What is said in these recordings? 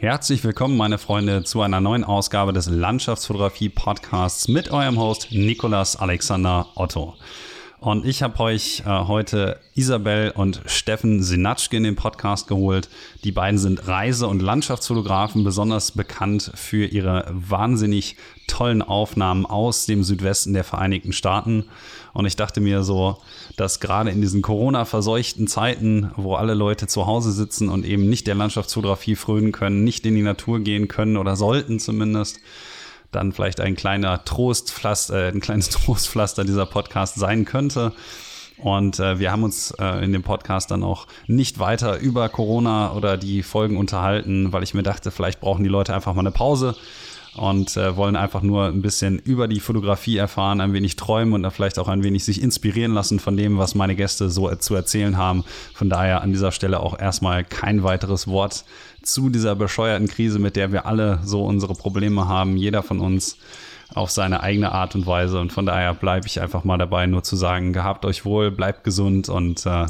Herzlich willkommen, meine Freunde, zu einer neuen Ausgabe des Landschaftsfotografie-Podcasts mit eurem Host Nikolas Alexander Otto. Und ich habe euch äh, heute Isabel und Steffen Sinatschke in den Podcast geholt. Die beiden sind Reise- und Landschaftsfotografen, besonders bekannt für ihre wahnsinnig tollen Aufnahmen aus dem Südwesten der Vereinigten Staaten. Und ich dachte mir so, dass gerade in diesen Corona-verseuchten Zeiten, wo alle Leute zu Hause sitzen und eben nicht der Landschaftsfotografie frönen können, nicht in die Natur gehen können oder sollten zumindest, dann vielleicht ein kleiner Trostpflaster, äh, ein kleines Trostpflaster dieser Podcast sein könnte. Und äh, wir haben uns äh, in dem Podcast dann auch nicht weiter über Corona oder die Folgen unterhalten, weil ich mir dachte, vielleicht brauchen die Leute einfach mal eine Pause und äh, wollen einfach nur ein bisschen über die Fotografie erfahren, ein wenig träumen und vielleicht auch ein wenig sich inspirieren lassen von dem, was meine Gäste so zu erzählen haben. Von daher an dieser Stelle auch erstmal kein weiteres Wort zu dieser bescheuerten Krise, mit der wir alle so unsere Probleme haben, jeder von uns auf seine eigene Art und Weise. Und von daher bleibe ich einfach mal dabei, nur zu sagen, gehabt euch wohl, bleibt gesund und äh,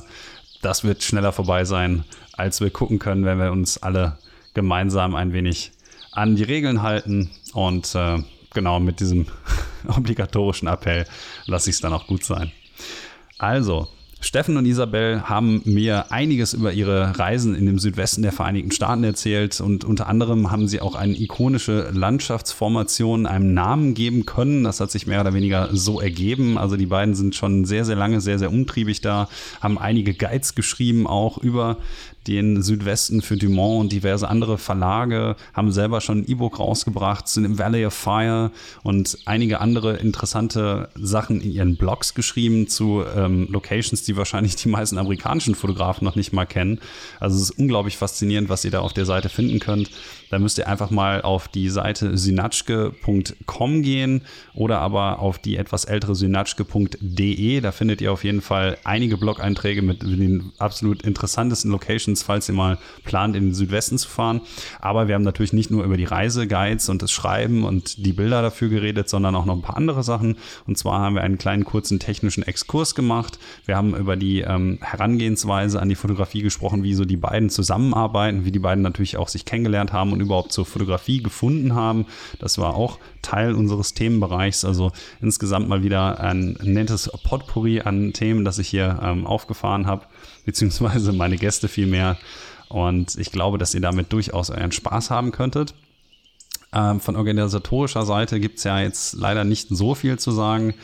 das wird schneller vorbei sein, als wir gucken können, wenn wir uns alle gemeinsam ein wenig an die Regeln halten. Und äh, genau mit diesem obligatorischen Appell lasse ich es dann auch gut sein. Also, Steffen und Isabel haben mir einiges über ihre Reisen in dem Südwesten der Vereinigten Staaten erzählt und unter anderem haben sie auch eine ikonische Landschaftsformation einem Namen geben können. Das hat sich mehr oder weniger so ergeben. Also die beiden sind schon sehr, sehr lange sehr, sehr umtriebig da, haben einige Guides geschrieben auch über den Südwesten für Dumont und diverse andere Verlage, haben selber schon ein E-Book rausgebracht, sind im Valley of Fire und einige andere interessante Sachen in ihren Blogs geschrieben zu ähm, Locations, die wahrscheinlich die meisten amerikanischen Fotografen noch nicht mal kennen. Also es ist unglaublich faszinierend, was ihr da auf der Seite finden könnt. Da müsst ihr einfach mal auf die Seite synatschke.com gehen oder aber auf die etwas ältere synatschke.de. Da findet ihr auf jeden Fall einige Blog-Einträge mit den absolut interessantesten Locations, falls ihr mal plant, in den Südwesten zu fahren. Aber wir haben natürlich nicht nur über die Reiseguides und das Schreiben und die Bilder dafür geredet, sondern auch noch ein paar andere Sachen. Und zwar haben wir einen kleinen kurzen technischen Exkurs gemacht. Wir haben über die ähm, Herangehensweise an die Fotografie gesprochen, wie so die beiden zusammenarbeiten, wie die beiden natürlich auch sich kennengelernt haben und und überhaupt zur Fotografie gefunden haben. Das war auch Teil unseres Themenbereichs. Also insgesamt mal wieder ein nettes Potpourri an Themen, das ich hier ähm, aufgefahren habe, beziehungsweise meine Gäste vielmehr. Und ich glaube, dass ihr damit durchaus euren Spaß haben könntet. Ähm, von organisatorischer Seite gibt es ja jetzt leider nicht so viel zu sagen.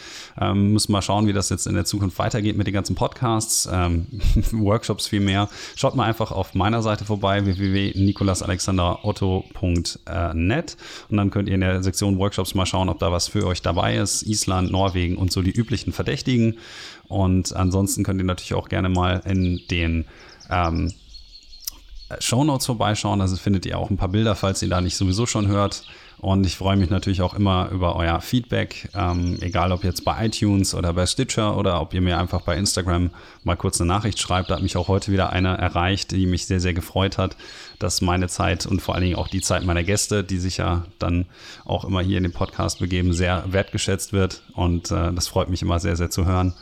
Ähm, müssen mal schauen, wie das jetzt in der Zukunft weitergeht mit den ganzen Podcasts, ähm, Workshops viel mehr. Schaut mal einfach auf meiner Seite vorbei, www.nikolasalexanderotto.net und dann könnt ihr in der Sektion Workshops mal schauen, ob da was für euch dabei ist. Island, Norwegen und so die üblichen Verdächtigen. Und ansonsten könnt ihr natürlich auch gerne mal in den ähm, Shownotes vorbeischauen. Also findet ihr auch ein paar Bilder, falls ihr da nicht sowieso schon hört. Und ich freue mich natürlich auch immer über euer Feedback, ähm, egal ob jetzt bei iTunes oder bei Stitcher oder ob ihr mir einfach bei Instagram mal kurz eine Nachricht schreibt. Da hat mich auch heute wieder eine erreicht, die mich sehr, sehr gefreut hat, dass meine Zeit und vor allen Dingen auch die Zeit meiner Gäste, die sich ja dann auch immer hier in den Podcast begeben, sehr wertgeschätzt wird. Und äh, das freut mich immer sehr, sehr zu hören.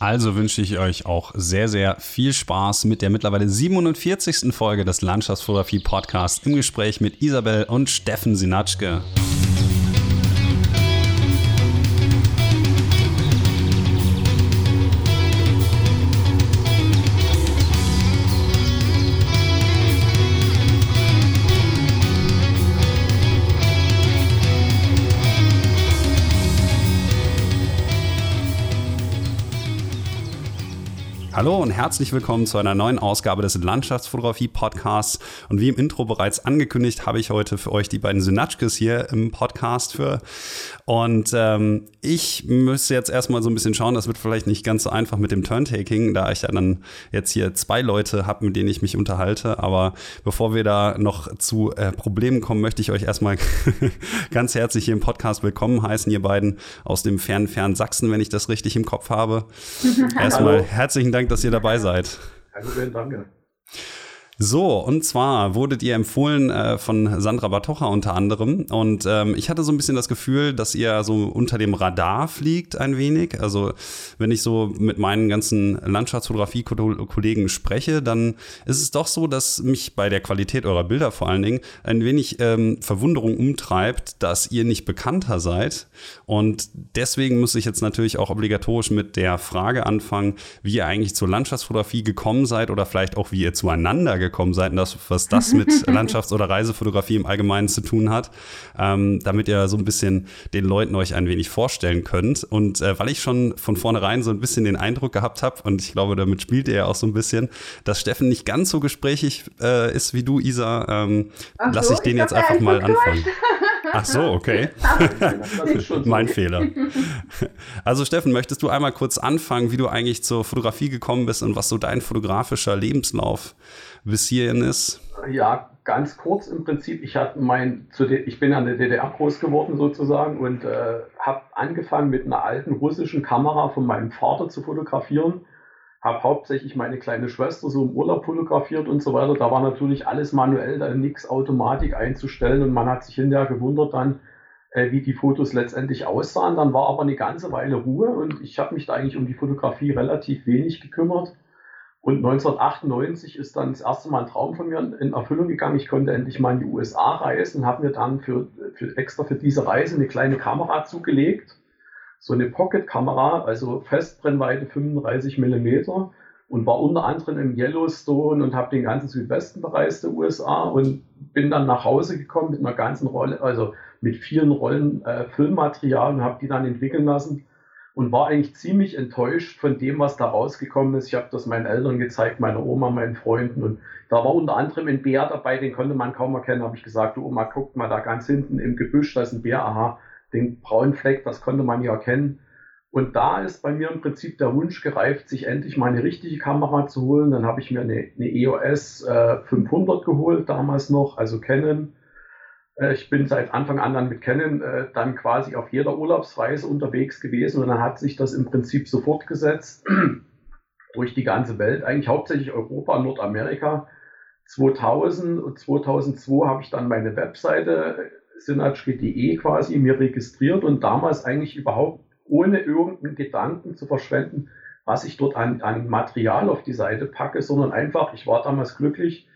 Also wünsche ich euch auch sehr, sehr viel Spaß mit der mittlerweile 47. Folge des Landschaftsfotografie Podcasts im Gespräch mit Isabel und Steffen Sinatschke. Hallo und herzlich willkommen zu einer neuen Ausgabe des Landschaftsfotografie-Podcasts. Und wie im Intro bereits angekündigt, habe ich heute für euch die beiden Synatschkes hier im Podcast für. Und ähm, ich müsste jetzt erstmal so ein bisschen schauen, das wird vielleicht nicht ganz so einfach mit dem Turntaking, da ich ja dann jetzt hier zwei Leute habe, mit denen ich mich unterhalte. Aber bevor wir da noch zu äh, Problemen kommen, möchte ich euch erstmal ganz herzlich hier im Podcast willkommen heißen, ihr beiden aus dem fernen, fernen Sachsen, wenn ich das richtig im Kopf habe. erstmal herzlichen Dank, dass ihr dabei seid. Kein Problem, danke. So, und zwar wurdet ihr empfohlen äh, von Sandra Batocha unter anderem. Und ähm, ich hatte so ein bisschen das Gefühl, dass ihr so unter dem Radar fliegt ein wenig. Also wenn ich so mit meinen ganzen Landschaftsfotografie-Kollegen spreche, dann ist es doch so, dass mich bei der Qualität eurer Bilder vor allen Dingen ein wenig ähm, Verwunderung umtreibt, dass ihr nicht bekannter seid. Und deswegen muss ich jetzt natürlich auch obligatorisch mit der Frage anfangen, wie ihr eigentlich zur Landschaftsfotografie gekommen seid oder vielleicht auch wie ihr zueinander gekommen gekommen seid und das, was das mit Landschafts- oder Reisefotografie im Allgemeinen zu tun hat, ähm, damit ihr so ein bisschen den Leuten euch ein wenig vorstellen könnt. Und äh, weil ich schon von vornherein so ein bisschen den Eindruck gehabt habe, und ich glaube, damit spielt ihr ja auch so ein bisschen, dass Steffen nicht ganz so gesprächig äh, ist wie du, Isa, ähm, so, lasse ich den ich jetzt einfach mal anfangen. Ach so, okay. mein Fehler. Also Steffen, möchtest du einmal kurz anfangen, wie du eigentlich zur Fotografie gekommen bist und was so dein fotografischer Lebenslauf bis hierhin ist? Ja, ganz kurz im Prinzip. Ich, mein, ich bin an der DDR groß geworden sozusagen und äh, habe angefangen mit einer alten russischen Kamera von meinem Vater zu fotografieren. Habe hauptsächlich meine kleine Schwester so im Urlaub fotografiert und so weiter. Da war natürlich alles manuell, da nichts Automatik einzustellen und man hat sich hinterher gewundert dann, äh, wie die Fotos letztendlich aussahen. Dann war aber eine ganze Weile Ruhe und ich habe mich da eigentlich um die Fotografie relativ wenig gekümmert und 1998 ist dann das erste Mal ein Traum von mir in Erfüllung gegangen. Ich konnte endlich mal in die USA reisen, habe mir dann für, für extra für diese Reise eine kleine Kamera zugelegt. So eine Pocket-Kamera, also Festbrennweite 35 Millimeter und war unter anderem im Yellowstone und habe den ganzen Südwesten bereist der USA und bin dann nach Hause gekommen mit einer ganzen Rolle, also mit vielen Rollen äh, Filmmaterial und habe die dann entwickeln lassen und war eigentlich ziemlich enttäuscht von dem, was da rausgekommen ist. Ich habe das meinen Eltern gezeigt, meiner Oma, meinen Freunden und da war unter anderem ein Bär dabei, den konnte man kaum erkennen. habe ich gesagt, du Oma, guckt mal da ganz hinten im Gebüsch, da ist ein Bär, aha, den braunen Fleck, das konnte man ja erkennen. Und da ist bei mir im Prinzip der Wunsch gereift, sich endlich mal eine richtige Kamera zu holen. Dann habe ich mir eine, eine EOS äh, 500 geholt, damals noch, also Canon ich bin seit Anfang an dann mit Canon äh, dann quasi auf jeder Urlaubsreise unterwegs gewesen und dann hat sich das im Prinzip so fortgesetzt durch die ganze Welt, eigentlich hauptsächlich Europa Nordamerika. 2000 und 2002 habe ich dann meine Webseite synatschke.de quasi mir registriert und damals eigentlich überhaupt ohne irgendeinen Gedanken zu verschwenden, was ich dort an, an Material auf die Seite packe, sondern einfach, ich war damals glücklich,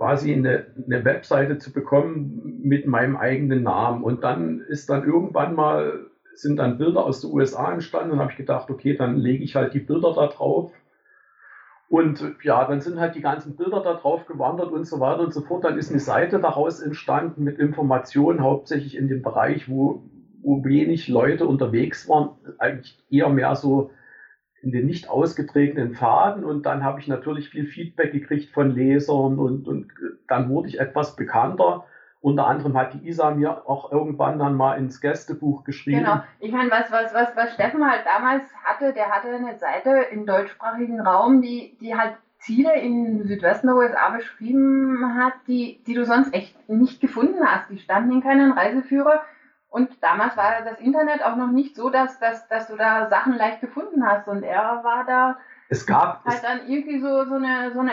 quasi eine, eine Webseite zu bekommen mit meinem eigenen Namen. Und dann ist dann irgendwann mal, sind dann Bilder aus den USA entstanden und habe ich gedacht, okay, dann lege ich halt die Bilder da drauf. Und ja, dann sind halt die ganzen Bilder da drauf gewandert und so weiter und so fort. Dann ist eine Seite daraus entstanden mit Informationen, hauptsächlich in dem Bereich, wo, wo wenig Leute unterwegs waren, eigentlich eher mehr so in den nicht ausgetretenen Faden und dann habe ich natürlich viel Feedback gekriegt von Lesern und, und dann wurde ich etwas bekannter. Unter anderem hat die Isa mir auch irgendwann dann mal ins Gästebuch geschrieben. Genau, ich meine, was, was, was, was Steffen halt damals hatte, der hatte eine Seite im deutschsprachigen Raum, die, die halt Ziele in Südwesten der USA beschrieben hat, die, die du sonst echt nicht gefunden hast. Die standen in keinen Reiseführer. Und damals war das Internet auch noch nicht so, dass, dass, dass du da Sachen leicht gefunden hast. Und er war da es gab, halt dann irgendwie so, so eine, so eine,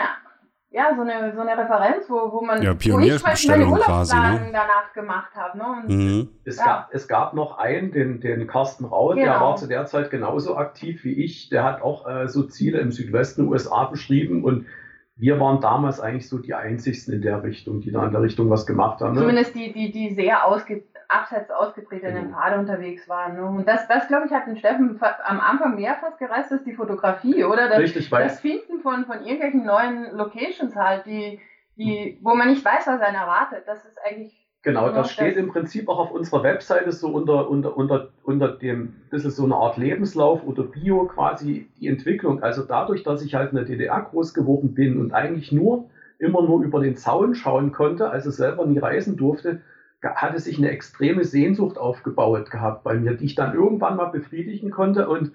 ja, so eine, so eine Referenz, wo, wo man ja, Pioniersbestellung quasi, ne? danach gemacht hat. Ne? Und, mhm. es, ja. gab, es gab noch einen, den, den Carsten Raut, genau. der war zu der Zeit genauso aktiv wie ich. Der hat auch äh, so Ziele im Südwesten USA beschrieben und wir waren damals eigentlich so die einzigsten in der Richtung, die da in der Richtung was gemacht haben. Ne? Zumindest die, die, die sehr ausge abseits ausgetretenen genau. Pfade unterwegs waren. Ne? Und das, das glaube ich, hat den Steffen am Anfang mehr fast gereist als die Fotografie, oder? Das, Richtig, weil das Finden von, von irgendwelchen neuen Locations halt, die, die, wo man nicht weiß, was einen erwartet. Das ist eigentlich Genau, das steht im Prinzip auch auf unserer Webseite so unter, unter, unter, unter dem bisschen so eine Art Lebenslauf oder Bio quasi die Entwicklung. Also dadurch, dass ich halt in der DDR groß geworden bin und eigentlich nur immer nur über den Zaun schauen konnte, also selber nie reisen durfte, hatte sich eine extreme Sehnsucht aufgebaut gehabt bei mir, die ich dann irgendwann mal befriedigen konnte. Und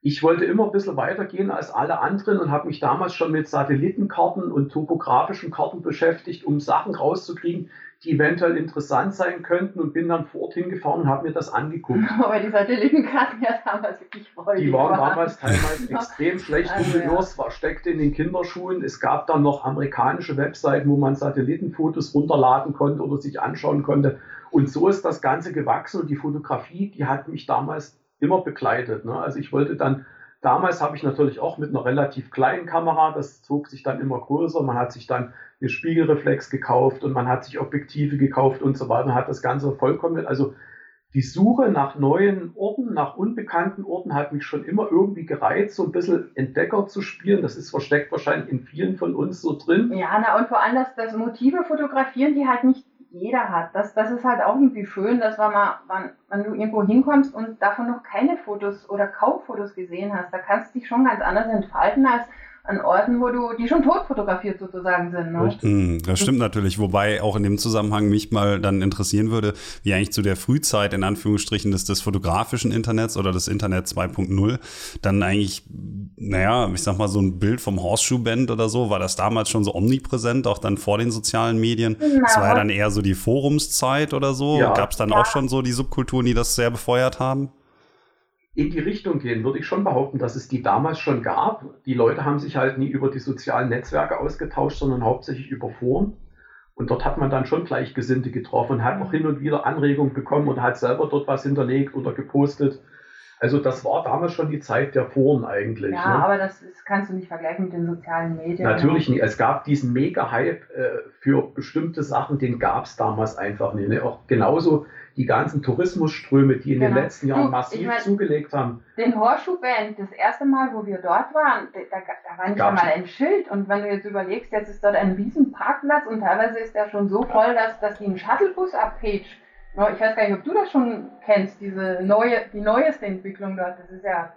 ich wollte immer ein bisschen weitergehen als alle anderen und habe mich damals schon mit Satellitenkarten und topografischen Karten beschäftigt, um Sachen rauszukriegen, die eventuell interessant sein könnten und bin dann vor Ort hingefahren und habe mir das angeguckt. Aber die Satellitenkarten ja damals wirklich freudig Die waren damals teilweise extrem schlecht also, umgelöst, ja. war steckte in den Kinderschuhen. Es gab dann noch amerikanische Webseiten, wo man Satellitenfotos runterladen konnte oder sich anschauen konnte. Und so ist das Ganze gewachsen und die Fotografie, die hat mich damals immer begleitet. Ne? Also ich wollte dann, damals habe ich natürlich auch mit einer relativ kleinen Kamera, das zog sich dann immer größer, man hat sich dann eine Spiegelreflex gekauft und man hat sich Objektive gekauft und so weiter, man hat das Ganze vollkommen, also die Suche nach neuen Orten, nach unbekannten Orten hat mich schon immer irgendwie gereizt, so ein bisschen Entdecker zu spielen. Das ist versteckt wahrscheinlich in vielen von uns so drin. Ja, na, und vor allem das, das Motive fotografieren, die halt nicht jeder hat. Das, das ist halt auch irgendwie schön, dass wenn, man, wenn, wenn du irgendwo hinkommst und davon noch keine Fotos oder kaum Fotos gesehen hast, da kannst du dich schon ganz anders entfalten als an Orten, wo du, die schon tot fotografiert sozusagen sind. Ne? Hm, das stimmt natürlich, wobei auch in dem Zusammenhang mich mal dann interessieren würde, wie eigentlich zu der Frühzeit in Anführungsstrichen des, des fotografischen Internets oder des Internet 2.0 dann eigentlich, naja, ich sag mal so ein Bild vom Horseshoe-Band oder so, war das damals schon so omnipräsent, auch dann vor den sozialen Medien? Na, das war ja dann eher so die Forumszeit oder so. Ja. Gab es dann ja. auch schon so die Subkulturen, die das sehr befeuert haben? In die Richtung gehen, würde ich schon behaupten, dass es die damals schon gab. Die Leute haben sich halt nie über die sozialen Netzwerke ausgetauscht, sondern hauptsächlich über Foren. Und dort hat man dann schon Gleichgesinnte getroffen hat auch hin und wieder Anregungen bekommen und hat selber dort was hinterlegt oder gepostet. Also das war damals schon die Zeit der Foren eigentlich. Ja, ne? aber das ist, kannst du nicht vergleichen mit den sozialen Medien. Natürlich nicht. Es gab diesen Mega-Hype äh, für bestimmte Sachen, den gab es damals einfach nicht. Ne? Auch genauso die ganzen Tourismusströme, die in genau. den letzten Jahren massiv ich mein, zugelegt haben. Den Horseshoe-Band, das erste Mal, wo wir dort waren, da, da war nicht einmal ein Schild. Und wenn du jetzt überlegst, jetzt ist dort ein riesen Parkplatz und teilweise ist der schon so voll, dass, dass die einen Shuttlebus abpage. Ich weiß gar nicht, ob du das schon kennst, diese neue, die neueste Entwicklung dort. Das ist ja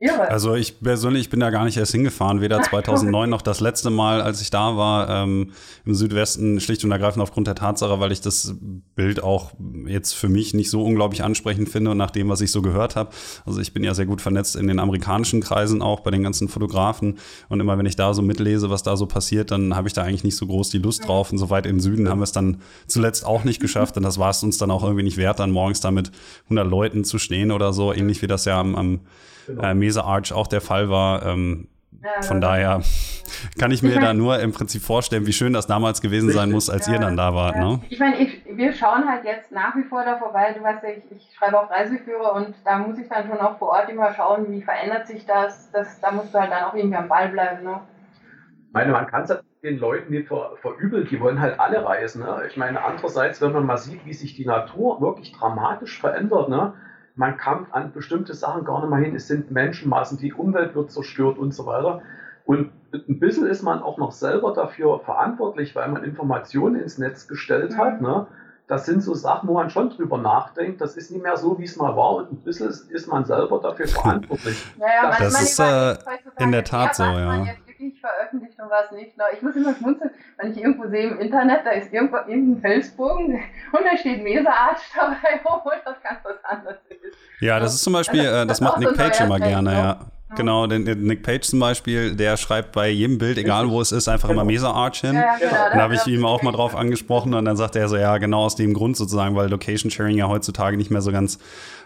Irre. Also ich persönlich bin da gar nicht erst hingefahren, weder 2009 noch das letzte Mal, als ich da war ähm, im Südwesten, schlicht und ergreifend aufgrund der Tatsache, weil ich das Bild auch jetzt für mich nicht so unglaublich ansprechend finde und nach dem, was ich so gehört habe. Also ich bin ja sehr gut vernetzt in den amerikanischen Kreisen auch bei den ganzen Fotografen und immer wenn ich da so mitlese, was da so passiert, dann habe ich da eigentlich nicht so groß die Lust drauf und so weit im Süden haben wir es dann zuletzt auch nicht geschafft und das war es uns dann auch irgendwie nicht wert, dann morgens da mit 100 Leuten zu stehen oder so, ähnlich wie das ja am, am genau. äh, Mesa Arch auch der Fall war. Ähm, ja, von daher kann ich mir ich mein, da nur im Prinzip vorstellen, wie schön das damals gewesen sein muss, als ja, ihr dann da wart. Ja. Ne? Ich meine, wir schauen halt jetzt nach wie vor da vorbei. Du weißt ja, ich, ich, schreibe auch Reiseführer und da muss ich dann schon auch vor Ort immer schauen, wie verändert sich das. das da musst du halt dann auch irgendwie am Ball bleiben. Ne? Ich meine, man kann es den Leuten nicht ver, verübeln, die wollen halt alle reisen. Ne? Ich meine, andererseits, wenn man mal sieht, wie sich die Natur wirklich dramatisch verändert, ne? Man kommt an bestimmte Sachen gar nicht mehr hin. Es sind Menschenmassen, die Umwelt wird zerstört und so weiter. Und ein bisschen ist man auch noch selber dafür verantwortlich, weil man Informationen ins Netz gestellt mhm. hat. Ne? Das sind so Sachen, wo man schon drüber nachdenkt. Das ist nicht mehr so, wie es mal war. Und ein bisschen ist man selber dafür verantwortlich. Naja, das, das ist äh, in der Tat so, ja wirklich veröffentlicht und was nicht. Ich muss immer schmunzeln, wenn ich irgendwo sehe im Internet, da ist irgendwo irgendein Felsbogen und da steht Meserarch dabei, obwohl das ganz was anderes ist. Ja, das ist zum Beispiel, das, äh, das, das macht Nick Page immer gerne, ja. Genau, den, den, Nick Page zum Beispiel, der schreibt bei jedem Bild, egal wo es ist, einfach immer Mesa Arch hin. Ja, ja, genau, da habe ich ihm auch mal drauf angesprochen und dann sagt er so, ja, genau aus dem Grund sozusagen, weil Location Sharing ja heutzutage nicht mehr so ganz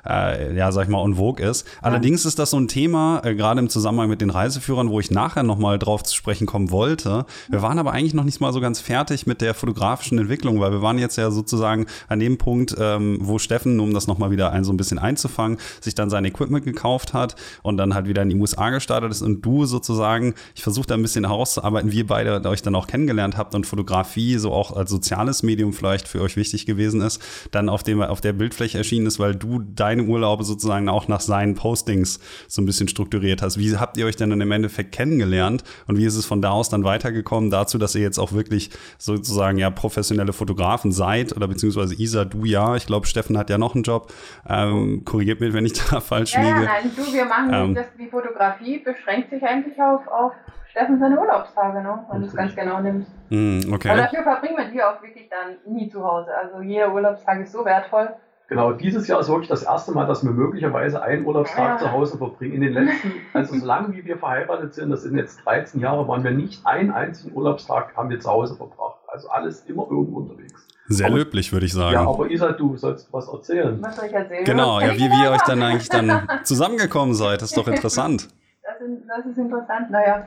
äh, ja, sag ich mal, en vogue ist. Allerdings ist das so ein Thema, äh, gerade im Zusammenhang mit den Reiseführern, wo ich nachher nochmal drauf zu sprechen kommen wollte. Wir waren aber eigentlich noch nicht mal so ganz fertig mit der fotografischen Entwicklung, weil wir waren jetzt ja sozusagen an dem Punkt, ähm, wo Steffen, um das nochmal wieder ein, so ein bisschen einzufangen, sich dann sein Equipment gekauft hat und dann halt wieder in die USA gestartet ist und du sozusagen, ich versuche da ein bisschen herauszuarbeiten, wie ihr beide euch dann auch kennengelernt habt und Fotografie so auch als soziales Medium vielleicht für euch wichtig gewesen ist, dann auf, dem, auf der Bildfläche erschienen ist, weil du dein deine Urlaube sozusagen auch nach seinen Postings so ein bisschen strukturiert hast. Wie habt ihr euch denn dann im Endeffekt kennengelernt und wie ist es von da aus dann weitergekommen dazu, dass ihr jetzt auch wirklich sozusagen ja professionelle Fotografen seid oder beziehungsweise Isa, du ja, ich glaube Steffen hat ja noch einen Job. Ähm, korrigiert mich, wenn ich da falsch ja, liege. Ja, nein, du, wir machen ähm, das, die Fotografie beschränkt sich eigentlich auf, auf Steffen seine Urlaubstage, ne? wenn du es ganz genau nimmst. Mm, okay. Aber dafür verbringen wir die auch wirklich dann nie zu Hause. Also jeder Urlaubstag ist so wertvoll. Genau, dieses Jahr ist wirklich das erste Mal, dass wir möglicherweise einen Urlaubstag ja. zu Hause verbringen. In den letzten, also solange wie wir verheiratet sind, das sind jetzt 13 Jahre, waren wir nicht einen einzigen Urlaubstag haben wir zu Hause verbracht. Also alles immer irgendwo unterwegs. Sehr aber, löblich, würde ich sagen. Ja, aber Isa, du sollst was erzählen. Was soll ich erzählen? Genau, ja, wie, wie ihr euch dann eigentlich dann zusammengekommen seid, das ist doch interessant. Das, ist, das ist interessant, naja.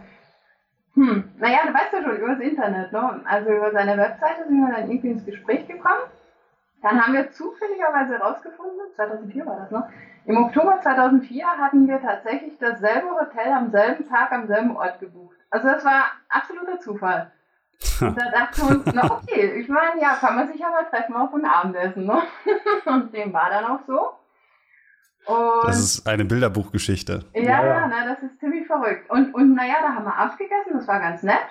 Hm, naja, du weißt ja schon, über das Internet, ne? Also über seine Webseite sind wir dann irgendwie ins Gespräch gekommen. Dann haben wir zufälligerweise herausgefunden, 2004 war das, ne? Im Oktober 2004 hatten wir tatsächlich dasselbe Hotel am selben Tag am selben Ort gebucht. Also das war absoluter Zufall. Und da dachten wir uns, na okay, ich meine, ja, kann man sich ja mal treffen auf ein Abendessen, ne? Und dem war dann auch so. Und das ist eine Bilderbuchgeschichte. Ja, ja, ja. Na, das ist ziemlich verrückt. Und, und naja, da haben wir abgegessen, das war ganz nett.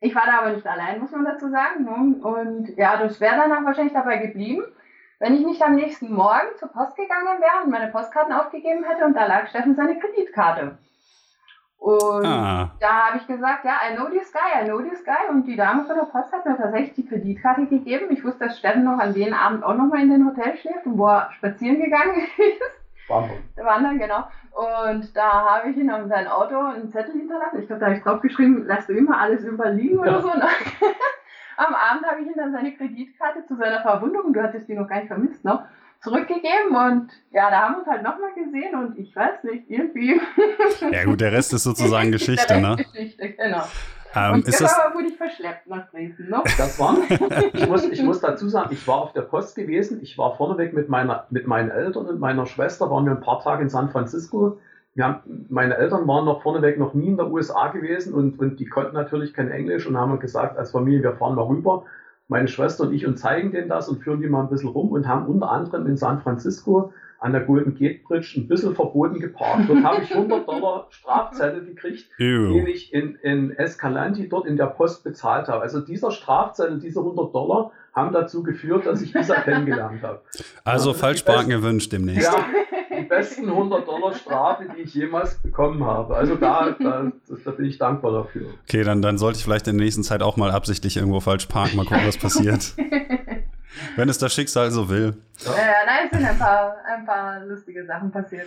Ich war da aber nicht allein, muss man dazu sagen. Ne? Und ja, das wäre dann auch wahrscheinlich dabei geblieben, wenn ich nicht am nächsten Morgen zur Post gegangen wäre und meine Postkarten aufgegeben hätte und da lag Steffen seine Kreditkarte. Und ah. da habe ich gesagt, ja, I know this guy, I know this guy. Und die Dame von der Post hat mir tatsächlich die Kreditkarte gegeben. Ich wusste, dass Steffen noch an dem Abend auch nochmal in den Hotel schläft und wo er spazieren gegangen ist. Wandern. Wandern, genau. Und da habe ich ihm an sein Auto einen Zettel hinterlassen. Ich glaube, da habe ich drauf geschrieben, lass du immer alles überliegen ja. oder so. Ne? Am Abend habe ich ihm dann seine Kreditkarte zu seiner Verwunderung, du hattest die noch gar nicht vermisst, ne? zurückgegeben und ja, da haben wir uns halt nochmal gesehen und ich weiß nicht, irgendwie. Ja gut, der Rest ist sozusagen Geschichte, ne? Geschichte, genau. Ähm, und ist das wurde ich verschleppt nach Dresden, ne? Das war, ich muss, ich muss dazu sagen, ich war auf der Post gewesen, ich war vorneweg mit, meiner, mit meinen Eltern und meiner Schwester, waren wir ein paar Tage in San Francisco. Wir haben, meine Eltern waren noch vorneweg noch nie in der USA gewesen und, und die konnten natürlich kein Englisch und haben gesagt, als Familie, wir fahren mal rüber meine Schwester und ich und zeigen denen das und führen die mal ein bisschen rum und haben unter anderem in San Francisco an der Golden Gate Bridge ein bisschen verboten geparkt. Dort habe ich 100 Dollar Strafzettel gekriegt, Ew. den ich in, in Escalante dort in der Post bezahlt habe. Also dieser Strafzettel, diese 100 Dollar, haben dazu geführt, dass ich Isa kennengelernt habe. Also Falschparken gewünscht demnächst. Ja, die besten 100 Dollar Strafe, die ich jemals bekommen habe. Also da, da, da, bin ich dankbar dafür. Okay, dann, dann sollte ich vielleicht in der nächsten Zeit auch mal absichtlich irgendwo falsch parken, mal gucken, was passiert. Wenn es das Schicksal so will. Ja, nein, es sind ein paar, ein paar lustige Sachen passiert.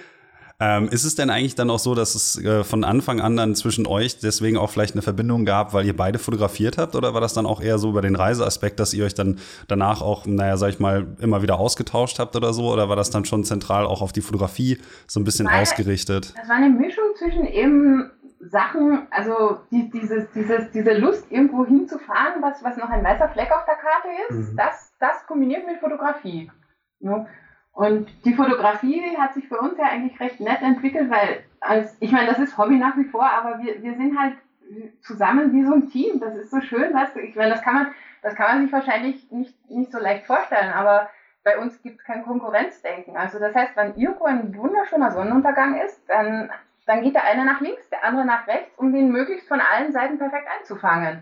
Ähm, ist es denn eigentlich dann auch so, dass es äh, von Anfang an dann zwischen euch deswegen auch vielleicht eine Verbindung gab, weil ihr beide fotografiert habt? Oder war das dann auch eher so über den Reiseaspekt, dass ihr euch dann danach auch, naja, sag ich mal, immer wieder ausgetauscht habt oder so? Oder war das dann schon zentral auch auf die Fotografie so ein bisschen Weil, ausgerichtet? Das war eine Mischung zwischen eben Sachen, also die, dieses, dieses, diese Lust, irgendwo hinzufahren, was, was noch ein weißer Fleck auf der Karte ist, mhm. das, das kombiniert mit Fotografie. Ja. Und die Fotografie hat sich für uns ja eigentlich recht nett entwickelt, weil, als, ich meine, das ist Hobby nach wie vor, aber wir, wir sind halt zusammen wie so ein Team. Das ist so schön, weißt du, ich meine, das kann man, das kann man sich wahrscheinlich nicht, nicht so leicht vorstellen, aber bei uns gibt es kein Konkurrenzdenken. Also das heißt, wenn irgendwo ein wunderschöner Sonnenuntergang ist, dann, dann geht der eine nach links, der andere nach rechts, um den möglichst von allen Seiten perfekt einzufangen.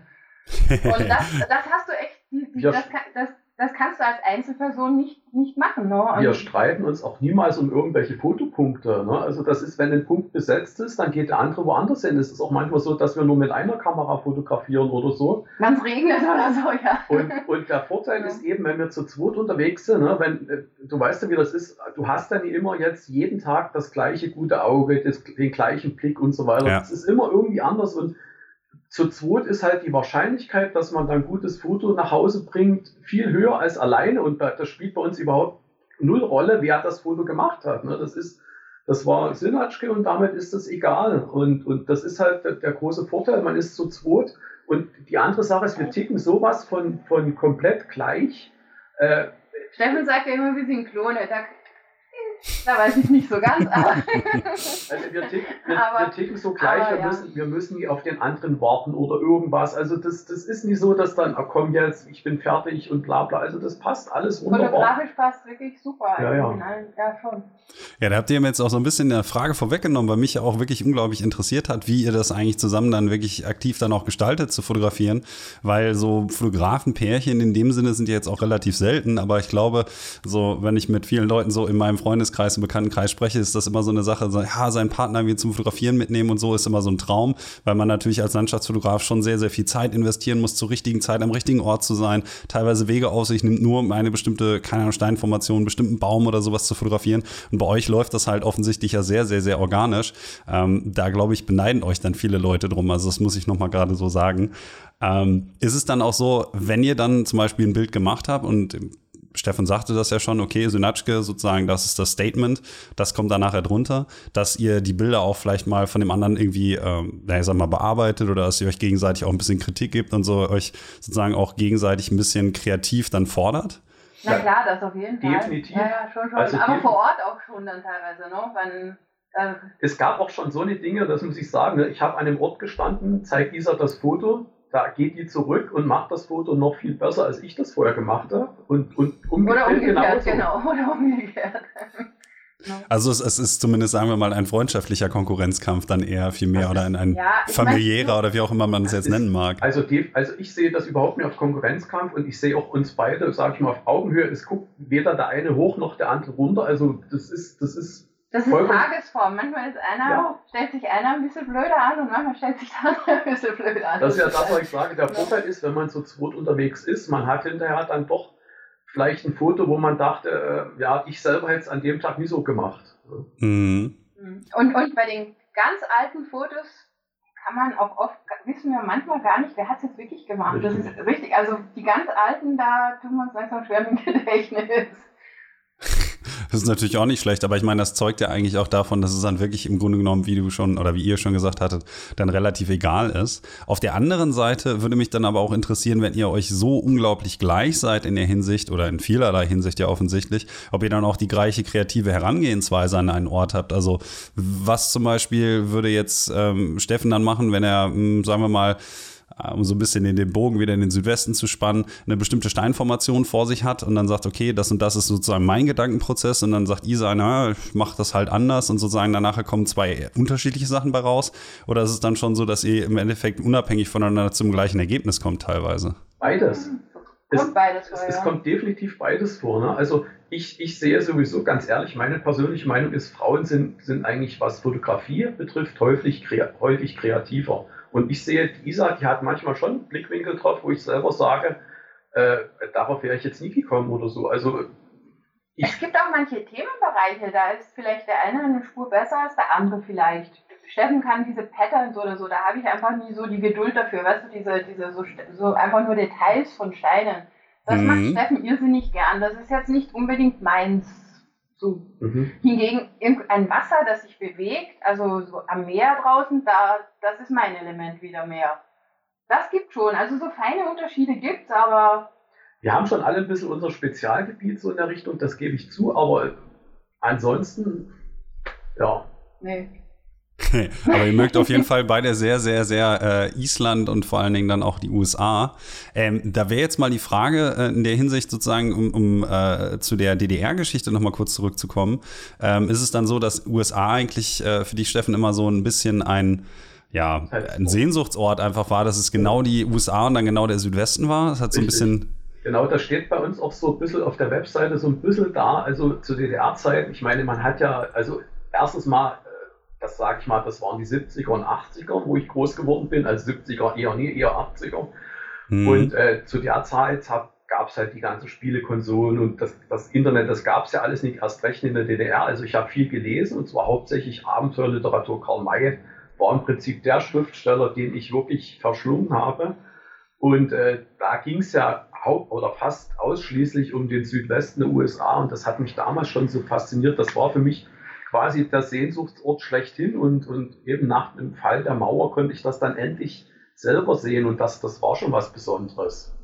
Und das, das hast du echt, die, die, das, das, das kannst du als Einzelperson nicht, nicht machen. Ne? Wir streiten uns auch niemals um irgendwelche Fotopunkte. Ne? Also das ist, wenn ein Punkt besetzt ist, dann geht der andere woanders hin. Es ist auch manchmal so, dass wir nur mit einer Kamera fotografieren oder so. Wenn es regnet oder so, ja. Und, und der Vorteil ja. ist eben, wenn wir zu zweit unterwegs sind, ne? wenn, äh, du weißt ja, wie das ist, du hast dann immer jetzt jeden Tag das gleiche gute Auge, das, den gleichen Blick und so weiter. Ja. Das ist immer irgendwie anders und zu zweit ist halt die Wahrscheinlichkeit, dass man dann gutes Foto nach Hause bringt, viel höher als alleine. Und das spielt bei uns überhaupt null Rolle, wer das Foto gemacht hat. Ne? Das ist, das war Sinatschke und damit ist das egal. Und, und das ist halt der, der große Vorteil, man ist zu zweit. Und die andere Sache ist, wir ticken sowas von, von komplett gleich. Äh, Steffen sagt ja immer, wir sind Klone. Da da weiß ich nicht so ganz. Aber also wir ticken, wir, aber, wir ticken so gleich, aber, wir, müssen, wir müssen nie auf den anderen warten oder irgendwas. Also das, das ist nicht so, dass dann, oh, komm jetzt, ich bin fertig und bla bla. Also das passt alles wunderbar. Fotografisch passt wirklich super. Ja, ja. ja, schon. Ja, da habt ihr mir jetzt auch so ein bisschen eine Frage vorweggenommen, weil mich ja auch wirklich unglaublich interessiert hat, wie ihr das eigentlich zusammen dann wirklich aktiv dann auch gestaltet zu fotografieren, weil so Fotografenpärchen in dem Sinne sind ja jetzt auch relativ selten, aber ich glaube, so wenn ich mit vielen Leuten so in meinem Freundeskreis Freundeskreis, im Bekanntenkreis spreche, ist das immer so eine Sache, so, ja, seinen Partner irgendwie zum Fotografieren mitnehmen und so ist immer so ein Traum, weil man natürlich als Landschaftsfotograf schon sehr, sehr viel Zeit investieren muss, zur richtigen Zeit am richtigen Ort zu sein, teilweise Wege auf sich nimmt, nur um eine bestimmte, keine Ahnung, Steinformation, bestimmten Baum oder sowas zu fotografieren. Und bei euch läuft das halt offensichtlich ja sehr, sehr, sehr organisch. Ähm, da glaube ich, beneiden euch dann viele Leute drum. Also das muss ich nochmal gerade so sagen. Ähm, ist es dann auch so, wenn ihr dann zum Beispiel ein Bild gemacht habt und Stefan sagte das ja schon, okay, Synatschke sozusagen, das ist das Statement, das kommt dann nachher drunter, dass ihr die Bilder auch vielleicht mal von dem anderen irgendwie, ähm, ich sag mal, bearbeitet oder dass ihr euch gegenseitig auch ein bisschen Kritik gibt und so euch sozusagen auch gegenseitig ein bisschen kreativ dann fordert? Na klar, das auf jeden Fall. Definitiv. Ja, ja, schon, schon. Also Aber vor Ort auch schon dann teilweise, ne? Wenn, äh es gab auch schon so eine Dinge, das muss ich sagen. Ne? Ich habe an einem Ort gestanden, zeigt dieser das Foto da geht die zurück und macht das Foto noch viel besser, als ich das vorher gemacht habe. Und, und umgekehrt, Oder umgekehrt, genauso. genau. Oder umgekehrt. Also es, es, ist zumindest, sagen wir mal, ein freundschaftlicher Konkurrenzkampf dann eher viel mehr oder ein, ein ja, familiärer mein, oder wie auch immer man es jetzt nennen mag. Also, die, also ich sehe das überhaupt nicht auf Konkurrenzkampf und ich sehe auch uns beide, sage ich mal, auf Augenhöhe. Es guckt weder der eine hoch noch der andere runter. Also das ist, das ist das ist Tagesform. Manchmal ist einer, ja. stellt sich einer ein bisschen blöder an und manchmal stellt sich der andere ein bisschen blöder an. Das ist ja das, was ich sage. Der Vorteil ist, wenn man zu zweit unterwegs ist, man hat hinterher dann doch vielleicht ein Foto, wo man dachte, äh, ja, ich selber hätte es an dem Tag nie so gemacht. Mhm. Und, und bei den ganz alten Fotos kann man auch oft, wissen wir manchmal gar nicht, wer hat es jetzt wirklich gemacht. Richtig. Das ist richtig. Also die ganz alten, da tun wir uns langsam schwer mit dem Gedächtnis. Das ist natürlich auch nicht schlecht, aber ich meine, das zeugt ja eigentlich auch davon, dass es dann wirklich im Grunde genommen, wie du schon oder wie ihr schon gesagt hattet, dann relativ egal ist. Auf der anderen Seite würde mich dann aber auch interessieren, wenn ihr euch so unglaublich gleich seid in der Hinsicht oder in vielerlei Hinsicht ja offensichtlich, ob ihr dann auch die gleiche kreative Herangehensweise an einen Ort habt. Also was zum Beispiel würde jetzt ähm, Steffen dann machen, wenn er, mh, hm, sagen wir mal, um so ein bisschen in den Bogen wieder in den Südwesten zu spannen, eine bestimmte Steinformation vor sich hat und dann sagt, okay, das und das ist sozusagen mein Gedankenprozess und dann sagt Isa, na, ich mache das halt anders und sozusagen danach kommen zwei unterschiedliche Sachen bei raus? Oder ist es dann schon so, dass ihr im Endeffekt unabhängig voneinander zum gleichen Ergebnis kommt teilweise? Beides. Es, kommt beides vor, es, ja. es kommt definitiv beides vor. Ne? Also ich, ich sehe sowieso ganz ehrlich, meine persönliche Meinung ist, Frauen sind, sind eigentlich, was Fotografie betrifft, häufig, häufig kreativer. Und ich sehe, Isa, die hat manchmal schon Blickwinkel drauf, wo ich selber sage, äh, darauf wäre ich jetzt nie gekommen oder so. Also es gibt auch manche Themenbereiche, da ist vielleicht der eine eine Spur besser als der andere vielleicht. Steffen kann diese Patterns oder so, da habe ich einfach nie so die Geduld dafür, weißt du, diese, diese so, so einfach nur Details von Steinen. Das mhm. macht Steffen irrsinnig gern. Das ist jetzt nicht unbedingt meins so. Mhm. Hingegen ein Wasser, das sich bewegt, also so am Meer draußen, da, das ist mein Element wieder mehr. Das gibt schon. Also so feine Unterschiede gibt es, aber. Wir haben schon alle ein bisschen unser Spezialgebiet so in der Richtung, das gebe ich zu, aber ansonsten, ja. Nee. Aber ihr mögt auf jeden Fall beide sehr, sehr, sehr äh, Island und vor allen Dingen dann auch die USA. Ähm, da wäre jetzt mal die Frage äh, in der Hinsicht sozusagen, um, um äh, zu der DDR-Geschichte nochmal kurz zurückzukommen. Ähm, ist es dann so, dass USA eigentlich äh, für dich, Steffen, immer so ein bisschen ein ja, ein Sehnsuchtsort einfach war, dass es genau die USA und dann genau der Südwesten war. Das hat so ein bisschen. Genau, das steht bei uns auch so ein bisschen auf der Webseite so ein bisschen da, also zu DDR-Zeiten. Ich meine, man hat ja, also erstens mal das sage ich mal, das waren die 70er und 80er, wo ich groß geworden bin, also 70er eher nie, eher 80er. Mhm. Und äh, zu der Zeit gab es halt die ganzen Spielekonsolen und das, das Internet, das gab es ja alles nicht, erst recht in der DDR. Also ich habe viel gelesen und zwar hauptsächlich Abenteuerliteratur. Karl May war im Prinzip der Schriftsteller, den ich wirklich verschlungen habe. Und äh, da ging es ja haupt oder fast ausschließlich um den Südwesten der USA und das hat mich damals schon so fasziniert. Das war für mich quasi der Sehnsuchtsort schlechthin und, und eben nach dem Fall der Mauer konnte ich das dann endlich selber sehen und das, das war schon was Besonderes.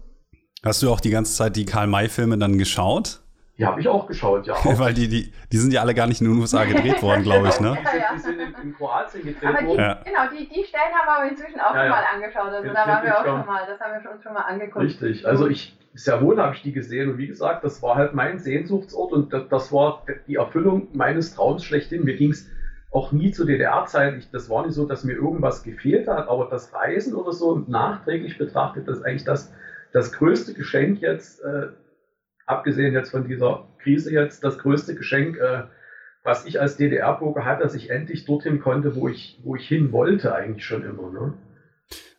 Hast du auch die ganze Zeit die Karl-May-Filme dann geschaut? Die habe ich auch geschaut, ja. Weil die, die, die sind ja alle gar nicht in den USA gedreht worden, glaube ich, ne? Ja, ja. Die sind, die sind in, in, Kroatien gedreht aber die, worden. Ja. Genau, die, die Stellen haben wir aber inzwischen auch ja, schon mal angeschaut. Also da waren wir auch schon mal, das haben wir uns schon mal angeguckt. Richtig, also ich, sehr wohl habe ich die gesehen und wie gesagt, das war halt mein Sehnsuchtsort und das, das war die Erfüllung meines Traums schlechthin. Mir ging es auch nie zu DDR-Zeiten. Das war nicht so, dass mir irgendwas gefehlt hat, aber das Reisen oder so nachträglich betrachtet, das ist eigentlich das, das größte Geschenk jetzt. Äh, abgesehen jetzt von dieser Krise jetzt, das größte Geschenk, äh, was ich als DDR-Bürger hatte, dass ich endlich dorthin konnte, wo ich, wo ich hin wollte, eigentlich schon immer. Ne?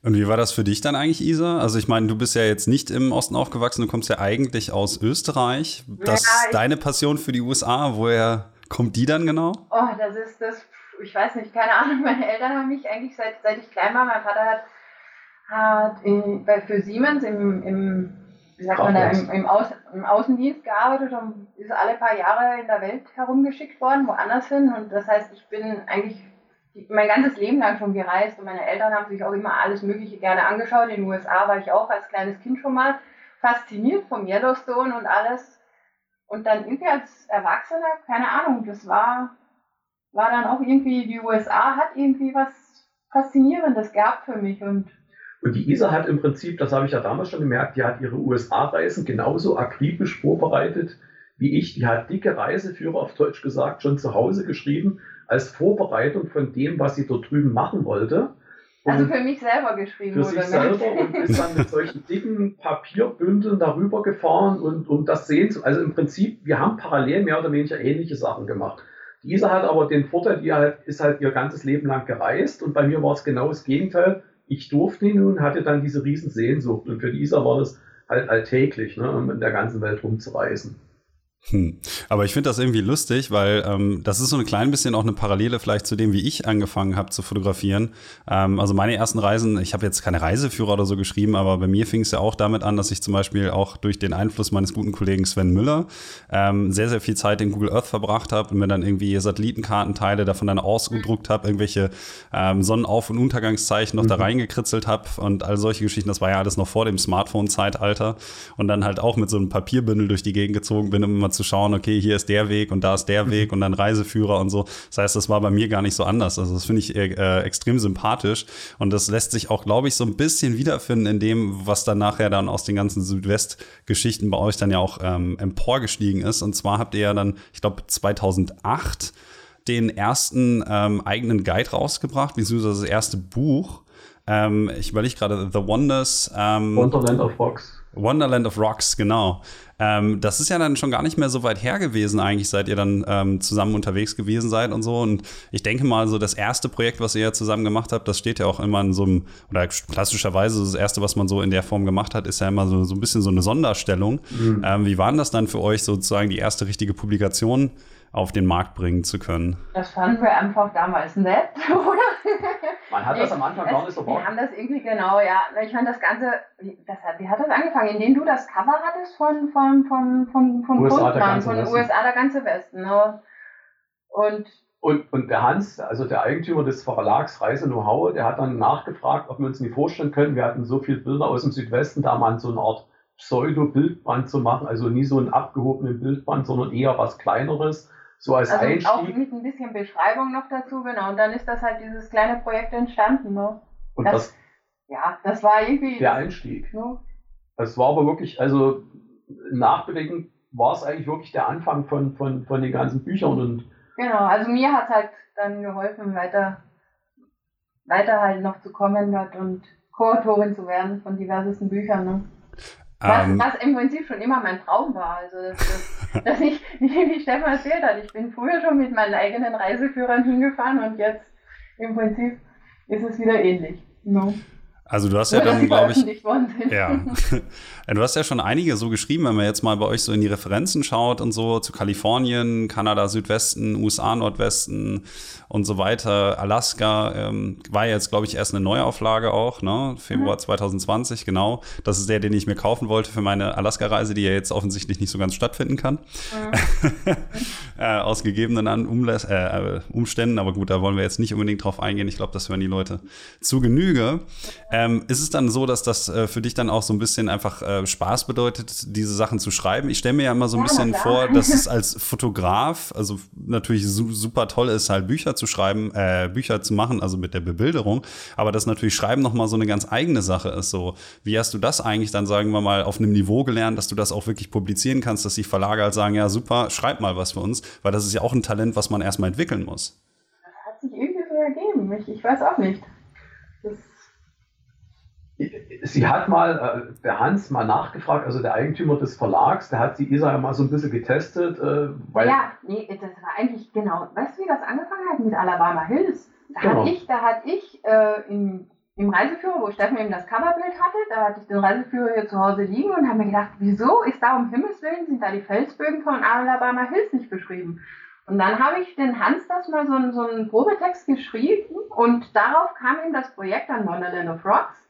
Und wie war das für dich dann eigentlich, Isa? Also ich meine, du bist ja jetzt nicht im Osten aufgewachsen, du kommst ja eigentlich aus Österreich. Das ja, deine Passion für die USA, woher kommt die dann genau? Oh, das ist das, ich weiß nicht, keine Ahnung. Meine Eltern haben mich eigentlich seit, seit ich klein war, mein Vater hat, hat in, bei, für Siemens im, im wie sagt man da, im, im, Aus, im Außendienst gearbeitet und ist alle paar Jahre in der Welt herumgeschickt worden, woanders hin. Und das heißt, ich bin eigentlich mein ganzes Leben lang schon gereist und meine Eltern haben sich auch immer alles Mögliche gerne angeschaut. In den USA war ich auch als kleines Kind schon mal fasziniert vom Yellowstone und alles. Und dann irgendwie als Erwachsener, keine Ahnung, das war, war dann auch irgendwie, die USA hat irgendwie was Faszinierendes gehabt für mich und und die ISA hat im Prinzip, das habe ich ja damals schon gemerkt, die hat ihre USA-Reisen genauso akribisch vorbereitet wie ich. Die hat dicke Reiseführer auf Deutsch gesagt schon zu Hause geschrieben als Vorbereitung von dem, was sie dort drüben machen wollte. Also und also für mich selber geschrieben. Für sich selber und ist dann mit solchen dicken Papierbündeln darüber gefahren und um das sehen zu. Also im Prinzip, wir haben parallel mehr oder weniger ähnliche Sachen gemacht. Diese hat aber den Vorteil, die halt, ist halt ihr ganzes Leben lang gereist und bei mir war es genau das Gegenteil. Ich durfte ihn und hatte dann diese riesen Sehnsucht und für die Isa war das halt alltäglich, ne, um in der ganzen Welt rumzureisen. Hm. Aber ich finde das irgendwie lustig, weil ähm, das ist so ein klein bisschen auch eine Parallele vielleicht zu dem, wie ich angefangen habe zu fotografieren. Ähm, also meine ersten Reisen, ich habe jetzt keine Reiseführer oder so geschrieben, aber bei mir fing es ja auch damit an, dass ich zum Beispiel auch durch den Einfluss meines guten Kollegen Sven Müller ähm, sehr, sehr viel Zeit in Google Earth verbracht habe und mir dann irgendwie Satellitenkartenteile davon dann ausgedruckt habe, irgendwelche ähm, Sonnenauf- und Untergangszeichen noch mhm. da reingekritzelt habe und all solche Geschichten. Das war ja alles noch vor dem Smartphone-Zeitalter und dann halt auch mit so einem Papierbündel durch die Gegend gezogen bin, um immer zu schauen, okay, hier ist der Weg und da ist der mhm. Weg und dann Reiseführer und so. Das heißt, das war bei mir gar nicht so anders. Also das finde ich äh, extrem sympathisch und das lässt sich auch, glaube ich, so ein bisschen wiederfinden in dem, was dann nachher dann aus den ganzen Südwest-Geschichten bei euch dann ja auch ähm, emporgestiegen ist. Und zwar habt ihr ja dann, ich glaube, 2008 den ersten ähm, eigenen Guide rausgebracht, beziehungsweise das erste Buch. Ähm, ich überlege gerade, The Wonders. Ähm, Wonderland of Rocks. Wonderland of Rocks, genau. Ähm, das ist ja dann schon gar nicht mehr so weit her gewesen, eigentlich, seit ihr dann ähm, zusammen unterwegs gewesen seid und so. Und ich denke mal, so das erste Projekt, was ihr ja zusammen gemacht habt, das steht ja auch immer in so einem, oder klassischerweise das erste, was man so in der Form gemacht hat, ist ja immer so, so ein bisschen so eine Sonderstellung. Mhm. Ähm, wie war denn das dann für euch sozusagen die erste richtige Publikation? Auf den Markt bringen zu können. Das fanden wir einfach damals nett, oder? Man hat das am Anfang gar nicht so Wir haben das irgendwie genau, ja. Ich meine, das Ganze, das hat, wie hat das angefangen? Indem du das Cover hattest von, von, von, von, von USA, Grundmann, von den USA, der ganze Westen. Ne? Und und, und der Hans, also der Eigentümer des Verlags Reise Know-how, der hat dann nachgefragt, ob wir uns nicht vorstellen können. Wir hatten so viele Bilder aus dem Südwesten, da mal so eine Art Pseudo-Bildband zu machen, also nie so einen abgehobenen Bildband, sondern eher was Kleineres, so als also Einstieg. Auch mit ein bisschen Beschreibung noch dazu, genau. Und dann ist das halt dieses kleine Projekt entstanden. Ne? Und das, das, ja, das war irgendwie. Der Einstieg. Ne? Das war aber wirklich, also nachbedenken war es eigentlich wirklich der Anfang von, von, von den ganzen Büchern und. Genau, also mir hat halt dann geholfen, weiter, weiter halt noch zu kommen und Co-Autorin zu werden von diversesten Büchern. Ne? Was, ähm, was, im Prinzip schon immer mein Traum war. Also, dass, dass, dass ich, wie Stefan erzählt hat, ich bin früher schon mit meinen eigenen Reiseführern hingefahren und jetzt im Prinzip ist es wieder ähnlich. No. Also du hast ja dann, glaube ich, ja, du hast ja schon einige so geschrieben, wenn man jetzt mal bei euch so in die Referenzen schaut und so zu Kalifornien, Kanada Südwesten, USA Nordwesten und so weiter, Alaska ähm, war jetzt, glaube ich, erst eine Neuauflage auch, ne, Februar mhm. 2020, genau. Das ist der, den ich mir kaufen wollte für meine Alaska-Reise, die ja jetzt offensichtlich nicht so ganz stattfinden kann, mhm. äh, aus gegebenen Umläs äh, Umständen. Aber gut, da wollen wir jetzt nicht unbedingt drauf eingehen. Ich glaube, das hören die Leute zu Genüge. Ähm, ist es dann so, dass das äh, für dich dann auch so ein bisschen einfach äh, Spaß bedeutet, diese Sachen zu schreiben? Ich stelle mir ja immer so ein ja, bisschen vor, dass es als Fotograf, also natürlich su super toll ist, halt Bücher zu schreiben, äh, Bücher zu machen, also mit der Bebilderung, aber dass natürlich Schreiben nochmal so eine ganz eigene Sache ist. So, wie hast du das eigentlich dann, sagen wir mal, auf einem Niveau gelernt, dass du das auch wirklich publizieren kannst, dass die Verlage halt sagen, ja super, schreib mal was für uns, weil das ist ja auch ein Talent, was man erstmal entwickeln muss. Hat sich irgendwie so ergeben. Ich, ich weiß auch nicht. Das sie hat mal, äh, der Hans mal nachgefragt, also der Eigentümer des Verlags, der hat die Isa ja mal so ein bisschen getestet. Äh, weil ja, nee, das war eigentlich genau. Weißt du, wie das angefangen hat mit Alabama Hills? Da genau. hatte ich, da hatte ich äh, im, im Reiseführer, wo Steffen eben das Coverbild hatte, da hatte ich den Reiseführer hier zu Hause liegen und habe mir gedacht, wieso ist da um Himmels Willen, sind da die Felsbögen von Alabama Hills nicht beschrieben? Und dann habe ich den Hans das mal so, so einen Probetext geschrieben und darauf kam ihm das Projekt an Wonderland of Rocks.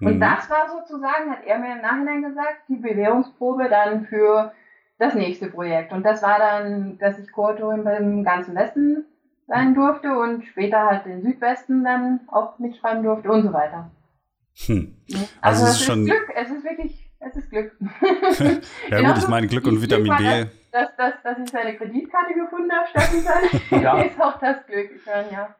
Und mhm. das war sozusagen, hat er mir im Nachhinein gesagt, die Bewährungsprobe dann für das nächste Projekt. Und das war dann, dass ich Co-Autorin beim ganzen Westen sein durfte und später halt den Südwesten dann auch mitschreiben durfte und so weiter. Hm. Also, also es ist, schon Glück, es ist wirklich, es ist Glück. ja gut, ich meine Glück und Vitamin D. Dass, dass, dass ich seine Kreditkarte gefunden habe, Steffen, ja. ist auch das Glück. Ich meine, ja.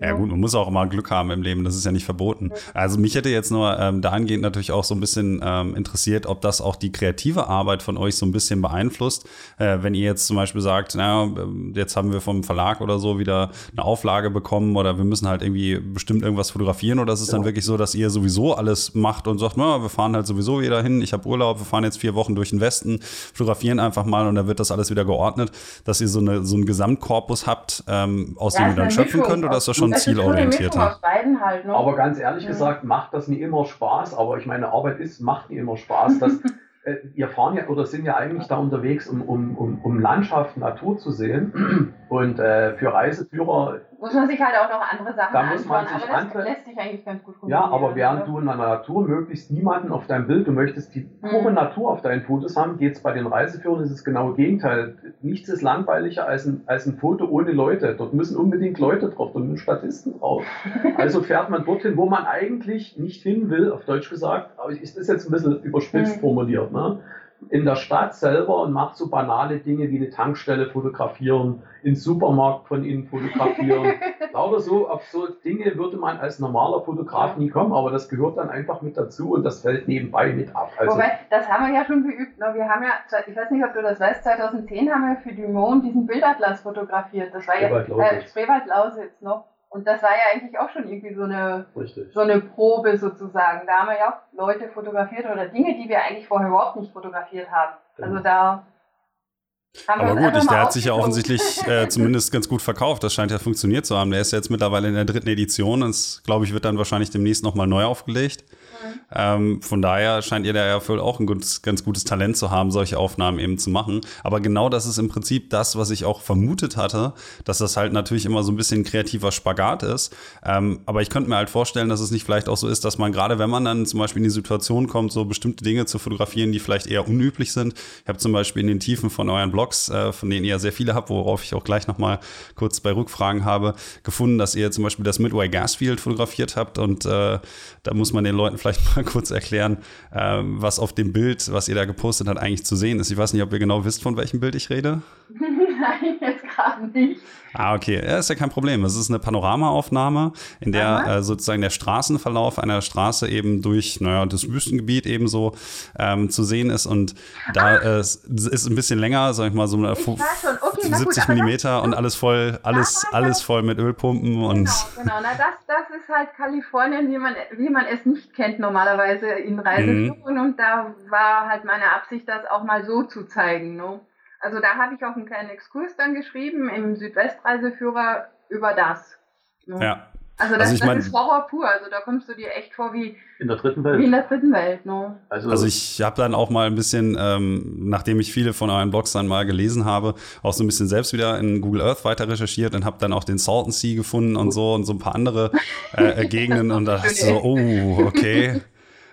Ja, gut, man muss auch immer Glück haben im Leben, das ist ja nicht verboten. Also mich hätte jetzt nur ähm, dahingehend natürlich auch so ein bisschen ähm, interessiert, ob das auch die kreative Arbeit von euch so ein bisschen beeinflusst. Äh, wenn ihr jetzt zum Beispiel sagt, na, ähm, jetzt haben wir vom Verlag oder so wieder eine Auflage bekommen oder wir müssen halt irgendwie bestimmt irgendwas fotografieren oder ist es ja. dann wirklich so, dass ihr sowieso alles macht und sagt, na, wir fahren halt sowieso wieder hin, ich habe Urlaub, wir fahren jetzt vier Wochen durch den Westen, fotografieren einfach mal und dann wird das alles wieder geordnet, dass ihr so, eine, so einen Gesamtkorpus habt, ähm, aus ja, dem ihr dann schöpfen könnt oder ist das schon zielorientierter. Halt, ne? Aber ganz ehrlich ja. gesagt, macht das nicht immer Spaß. Aber ich meine, Arbeit ist, macht nicht immer Spaß. Das, äh, wir fahren ja oder sind ja eigentlich da unterwegs, um, um, um, um Landschaft, Natur zu sehen. Und äh, für Reiseführer muss man sich halt auch noch andere Sachen da muss man sich aber das lässt sich eigentlich ganz gut Ja, aber während du in der Natur möglichst niemanden auf deinem Bild, du möchtest die pure mhm. Natur auf deinen Fotos haben, geht es bei den Reiseführern, ist das genaue Gegenteil. Nichts ist langweiliger als ein, als ein Foto ohne Leute. Dort müssen unbedingt Leute drauf, dort müssen Statisten drauf. Also fährt man dorthin, wo man eigentlich nicht hin will, auf Deutsch gesagt, aber ist das jetzt ein bisschen überspitzt mhm. formuliert, ne? In der Stadt selber und macht so banale Dinge wie eine Tankstelle fotografieren, in Supermarkt von ihnen fotografieren. Lauter so, auf so Dinge würde man als normaler Fotograf nie kommen, aber das gehört dann einfach mit dazu und das fällt nebenbei mit ab. Also Wobei, das haben wir ja schon geübt. Ne? Wir haben ja, ich weiß nicht, ob du das weißt, 2010 haben wir für Dumont diesen Bildatlas fotografiert. Das war ja äh, Spreewald-Lausitz noch. Und das war ja eigentlich auch schon irgendwie so eine, so eine Probe sozusagen. Da haben wir ja auch Leute fotografiert oder Dinge, die wir eigentlich vorher überhaupt nicht fotografiert haben. Also genau. Aber gut, ich, der hat sich ja offensichtlich äh, zumindest ganz gut verkauft. Das scheint ja funktioniert zu haben. Der ist jetzt mittlerweile in der dritten Edition und glaube ich, wird dann wahrscheinlich demnächst nochmal neu aufgelegt. Ähm, von daher scheint ihr da ja voll auch ein gutes, ganz gutes Talent zu haben, solche Aufnahmen eben zu machen. Aber genau das ist im Prinzip das, was ich auch vermutet hatte, dass das halt natürlich immer so ein bisschen kreativer Spagat ist. Ähm, aber ich könnte mir halt vorstellen, dass es nicht vielleicht auch so ist, dass man gerade, wenn man dann zum Beispiel in die Situation kommt, so bestimmte Dinge zu fotografieren, die vielleicht eher unüblich sind. Ich habe zum Beispiel in den Tiefen von euren Blogs, äh, von denen ihr sehr viele habt, worauf ich auch gleich nochmal kurz bei Rückfragen habe, gefunden, dass ihr zum Beispiel das Midway Gasfield fotografiert habt und äh, da muss man den Leuten vielleicht mal kurz erklären, äh, was auf dem Bild, was ihr da gepostet habt, eigentlich zu sehen ist. Ich weiß nicht, ob ihr genau wisst, von welchem Bild ich rede. Nein, jetzt gerade nicht. Ah, okay. Ja, ist ja kein Problem. Es ist eine Panoramaaufnahme, in der äh, sozusagen der Straßenverlauf einer Straße eben durch, naja, das Wüstengebiet eben so ähm, zu sehen ist. Und da äh, ist ein bisschen länger, sag ich mal, so eine okay, 70 gut, Millimeter und alles voll, alles, alles voll mit Ölpumpen und. Genau, genau. Na, das, das ist halt Kalifornien, wie man, wie man es nicht kennt normalerweise in Reiseführungen. Mhm. Und da war halt meine Absicht, das auch mal so zu zeigen. Ne? Also da habe ich auch einen kleinen Exkurs dann geschrieben im Südwestreiseführer über das. Ne? Ja. Also das, also das mein, ist Horror pur. Also da kommst du dir echt vor wie in der dritten Welt. Wie in der dritten Welt, ne? Also, also ich habe dann auch mal ein bisschen, ähm, nachdem ich viele von euren Blogs dann mal gelesen habe, auch so ein bisschen selbst wieder in Google Earth weiter recherchiert und habe dann auch den Salton Sea gefunden und so und so ein paar andere äh, Gegenden und da dachte ich so, oh, okay.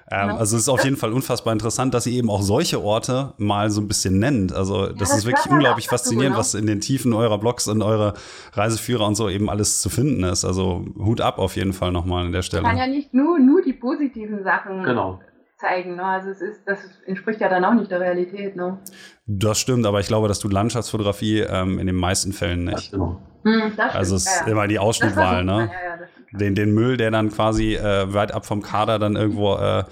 Ähm. Also es ist auf jeden Fall unfassbar interessant, dass ihr eben auch solche Orte mal so ein bisschen nennt. Also das, ja, das ist wirklich unglaublich faszinierend, genau. was in den Tiefen eurer Blogs und eurer Reiseführer und so eben alles zu finden ist. Also Hut ab auf jeden Fall nochmal an der Stelle. Man kann ja nicht nur, nur die positiven Sachen genau. zeigen. Ne? Also es ist, das entspricht ja dann auch nicht der Realität. Ne? Das stimmt, aber ich glaube, dass du Landschaftsfotografie ähm, in den meisten Fällen nicht. Genau. Hm, also es ist ja, ja. immer die Ausschnittwahl, ne? Ja, den, den Müll, der dann quasi äh, weit ab vom Kader dann irgendwo äh,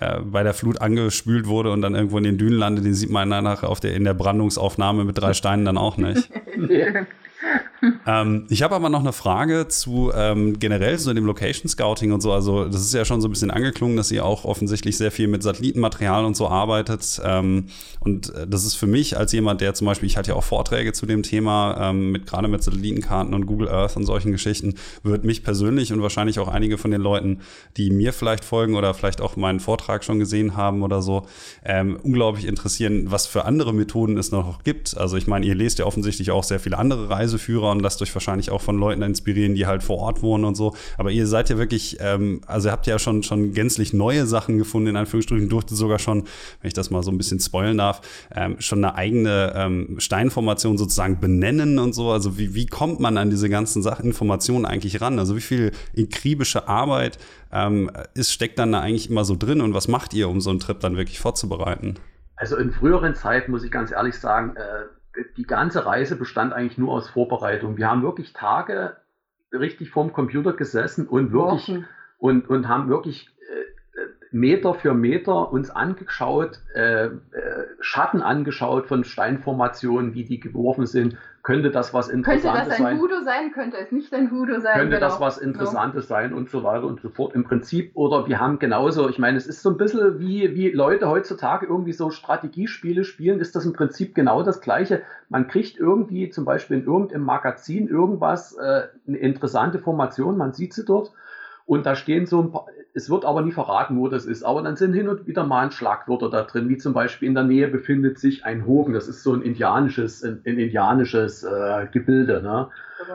äh, bei der Flut angespült wurde und dann irgendwo in den Dünen landet, den sieht man nachher auf der, in der Brandungsaufnahme mit drei Steinen dann auch nicht. ähm, ich habe aber noch eine Frage zu ähm, generell so dem Location Scouting und so. Also, das ist ja schon so ein bisschen angeklungen, dass ihr auch offensichtlich sehr viel mit Satellitenmaterial und so arbeitet. Ähm, und äh, das ist für mich als jemand, der zum Beispiel, ich halte ja auch Vorträge zu dem Thema, ähm, mit gerade mit Satellitenkarten und Google Earth und solchen Geschichten, wird mich persönlich und wahrscheinlich auch einige von den Leuten, die mir vielleicht folgen oder vielleicht auch meinen Vortrag schon gesehen haben oder so, ähm, unglaublich interessieren, was für andere Methoden es noch gibt. Also, ich meine, ihr lest ja offensichtlich auch sehr viele andere Reiseführer und lasst euch wahrscheinlich auch von Leuten inspirieren, die halt vor Ort wohnen und so. Aber ihr seid ja wirklich, ähm, also ihr habt ja schon, schon gänzlich neue Sachen gefunden, in Anführungsstrichen, durfte sogar schon, wenn ich das mal so ein bisschen spoilen darf, ähm, schon eine eigene ähm, Steinformation sozusagen benennen und so. Also wie, wie kommt man an diese ganzen Sachen, Informationen eigentlich ran? Also wie viel akribische Arbeit ähm, ist, steckt dann da eigentlich immer so drin und was macht ihr, um so einen Trip dann wirklich vorzubereiten? Also in früheren Zeiten muss ich ganz ehrlich sagen, äh, die ganze Reise bestand eigentlich nur aus Vorbereitung. Wir haben wirklich Tage richtig vorm Computer gesessen und wirklich und, und haben wirklich Meter für Meter uns angeschaut, äh, äh, Schatten angeschaut von Steinformationen, wie die geworfen sind. Könnte das was Interessantes sein? Könnte das ein Voodoo sein? Könnte es nicht ein Voodoo sein? Könnte genau. das was Interessantes sein und so weiter und so fort. Im Prinzip, oder wir haben genauso, ich meine, es ist so ein bisschen wie, wie Leute heutzutage irgendwie so Strategiespiele spielen, ist das im Prinzip genau das Gleiche. Man kriegt irgendwie zum Beispiel in irgendeinem Magazin irgendwas, äh, eine interessante Formation, man sieht sie dort und da stehen so ein paar, es wird aber nie verraten, wo das ist. Aber dann sind hin und wieder mal ein Schlagwörter da drin, wie zum Beispiel in der Nähe befindet sich ein Hogen. Das ist so ein indianisches, ein, ein indianisches äh, Gebilde. Ne?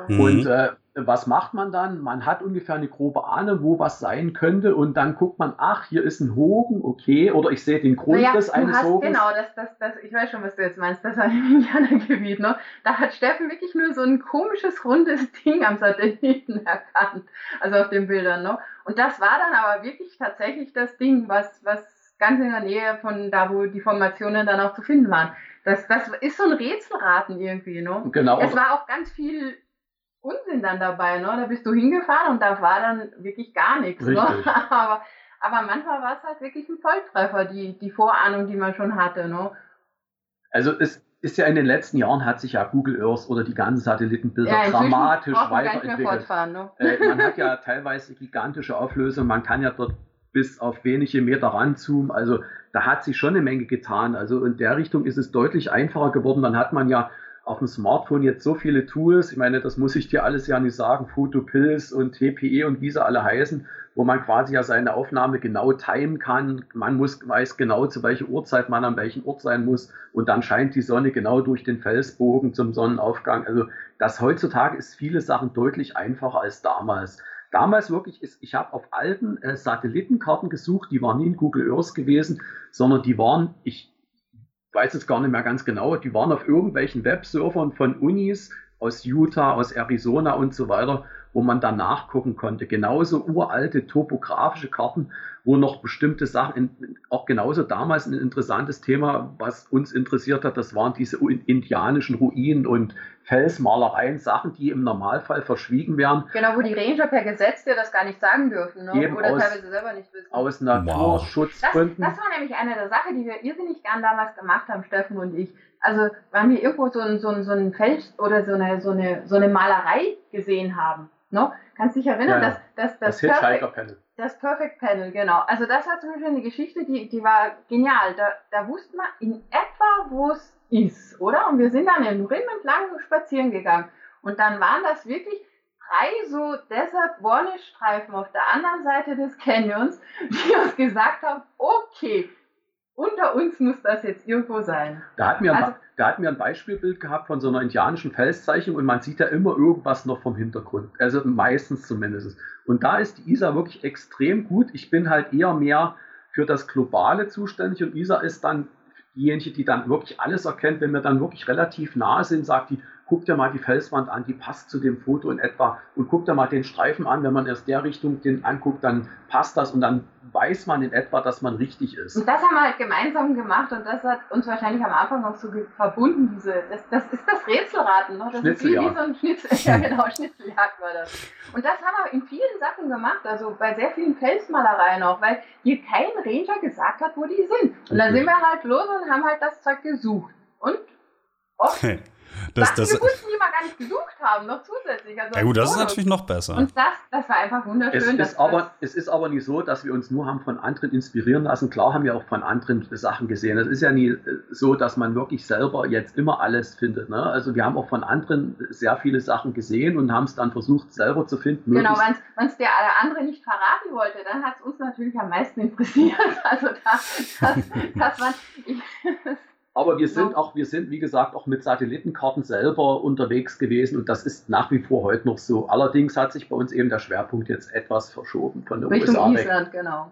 Mhm. Und äh, was macht man dann? Man hat ungefähr eine grobe Ahnung, wo was sein könnte und dann guckt man, ach, hier ist ein Hogen, okay, oder ich sehe den Grundriss naja, eines hast, Hogens. Genau, das, das, das, ich weiß schon, was du jetzt meinst, das war im Indianergebiet, ne? Da hat Steffen wirklich nur so ein komisches, rundes Ding am Satelliten erkannt, also auf den Bildern, ne? Und das war dann aber wirklich tatsächlich das Ding, was, was ganz in der Nähe von da, wo die Formationen dann auch zu finden waren. Das, das ist so ein Rätselraten irgendwie, ne? Genau. Es war auch ganz viel Unsinn dann dabei, ne? Da bist du hingefahren und da war dann wirklich gar nichts, ne? aber, aber manchmal war es halt wirklich ein Volltreffer, die, die Vorahnung, die man schon hatte, ne? Also es ist ja in den letzten Jahren hat sich ja Google Earth oder die ganzen Satellitenbilder ja, dramatisch weiterentwickelt. Ne? Äh, man hat ja teilweise gigantische Auflösung, man kann ja dort bis auf wenige Meter ranzoomen. Also da hat sich schon eine Menge getan. Also in der Richtung ist es deutlich einfacher geworden. Dann hat man ja auf dem Smartphone jetzt so viele Tools, ich meine, das muss ich dir alles ja nicht sagen, Photopills und TPE und wie sie alle heißen, wo man quasi ja seine Aufnahme genau timen kann. Man muss, weiß genau, zu welcher Uhrzeit man an welchem Ort sein muss und dann scheint die Sonne genau durch den Felsbogen zum Sonnenaufgang. Also das heutzutage ist viele Sachen deutlich einfacher als damals. Damals wirklich ist, ich habe auf alten äh, Satellitenkarten gesucht, die waren nie in Google Earth gewesen, sondern die waren, ich weiß es gar nicht mehr ganz genau, die waren auf irgendwelchen Webservern von Unis aus Utah, aus Arizona und so weiter wo man dann nachgucken konnte. Genauso uralte topografische Karten, wo noch bestimmte Sachen, auch genauso damals ein interessantes Thema, was uns interessiert hat, das waren diese indianischen Ruinen und Felsmalereien, Sachen, die im Normalfall verschwiegen werden. Genau, wo die Ranger per Gesetz dir das gar nicht sagen dürfen, ne? Eben oder aus, teilweise selber nicht wissen. Aus Naturschutzgründen. Das, das, war nämlich eine der Sachen, die wir irrsinnig gern damals gemacht haben, Steffen und ich. Also, wenn wir irgendwo so ein, so ein, so ein Fels oder so eine, so, eine, so eine Malerei gesehen haben, No? Kannst dich erinnern, ja, dass, dass das, das Perfect, Panel. Das Perfect Panel, genau. Also das war zum Beispiel eine Geschichte, die, die war genial. Da, da wusste man in etwa, wo es ist, oder? Und wir sind dann im Rim entlang spazieren gegangen. Und dann waren das wirklich drei so Desert Warnish Streifen auf der anderen Seite des Canyons, die uns gesagt haben, okay, unter uns muss das jetzt irgendwo sein. Da hatten wir, also, da hatten wir ein Beispielbild gehabt von so einer indianischen Felszeichnung und man sieht ja immer irgendwas noch vom Hintergrund. Also meistens zumindest. Und da ist die ISA wirklich extrem gut. Ich bin halt eher mehr für das Globale zuständig und ISA ist dann diejenige, die dann wirklich alles erkennt, wenn wir dann wirklich relativ nah sind, sagt die, guck dir mal die Felswand an, die passt zu dem Foto in etwa und guck dir mal den Streifen an, wenn man erst der Richtung den anguckt, dann passt das und dann weiß man in etwa, dass man richtig ist. Und das haben wir halt gemeinsam gemacht und das hat uns wahrscheinlich am Anfang noch so verbunden, diese, das, das ist das Rätselraten, ne? das Schnitzeljagd. ist wie, wie so ein Schnitzel, ja genau, Schnitzeljagd war das. Und das haben wir in vielen Sachen gemacht, also bei sehr vielen Felsmalereien auch, weil hier kein Ranger gesagt hat, wo die sind. Und dann sind wir halt los und haben halt das Zeug gesucht. Und oft Das, das, gefunden, die wir gar nicht gesucht haben, noch zusätzlich. Also ja gut, das ist natürlich noch besser. Und das, das war einfach Es wunderschön. dass ist, aber, das, es ist aber nicht so, dass wir uns nur haben von anderen inspirieren lassen. Klar haben wir auch von anderen Sachen gesehen. Es ist ja nie äh, so, dass man wirklich selber jetzt immer alles findet. Ne? Also wir haben auch von anderen sehr viele Sachen gesehen und haben es dann versucht selber zu finden. Genau, wenn es der andere nicht verraten wollte, dann hat es uns natürlich am meisten interessiert. Also da, das, das war, ich, Aber wir sind Ja. auch, wir sind, wie gesagt, auch mit Satellitenkarten selber unterwegs gewesen und das ist nach wie vor heute noch so. Allerdings hat sich bei uns eben der Schwerpunkt jetzt etwas verschoben von der Richtung USA weg. Island, genau.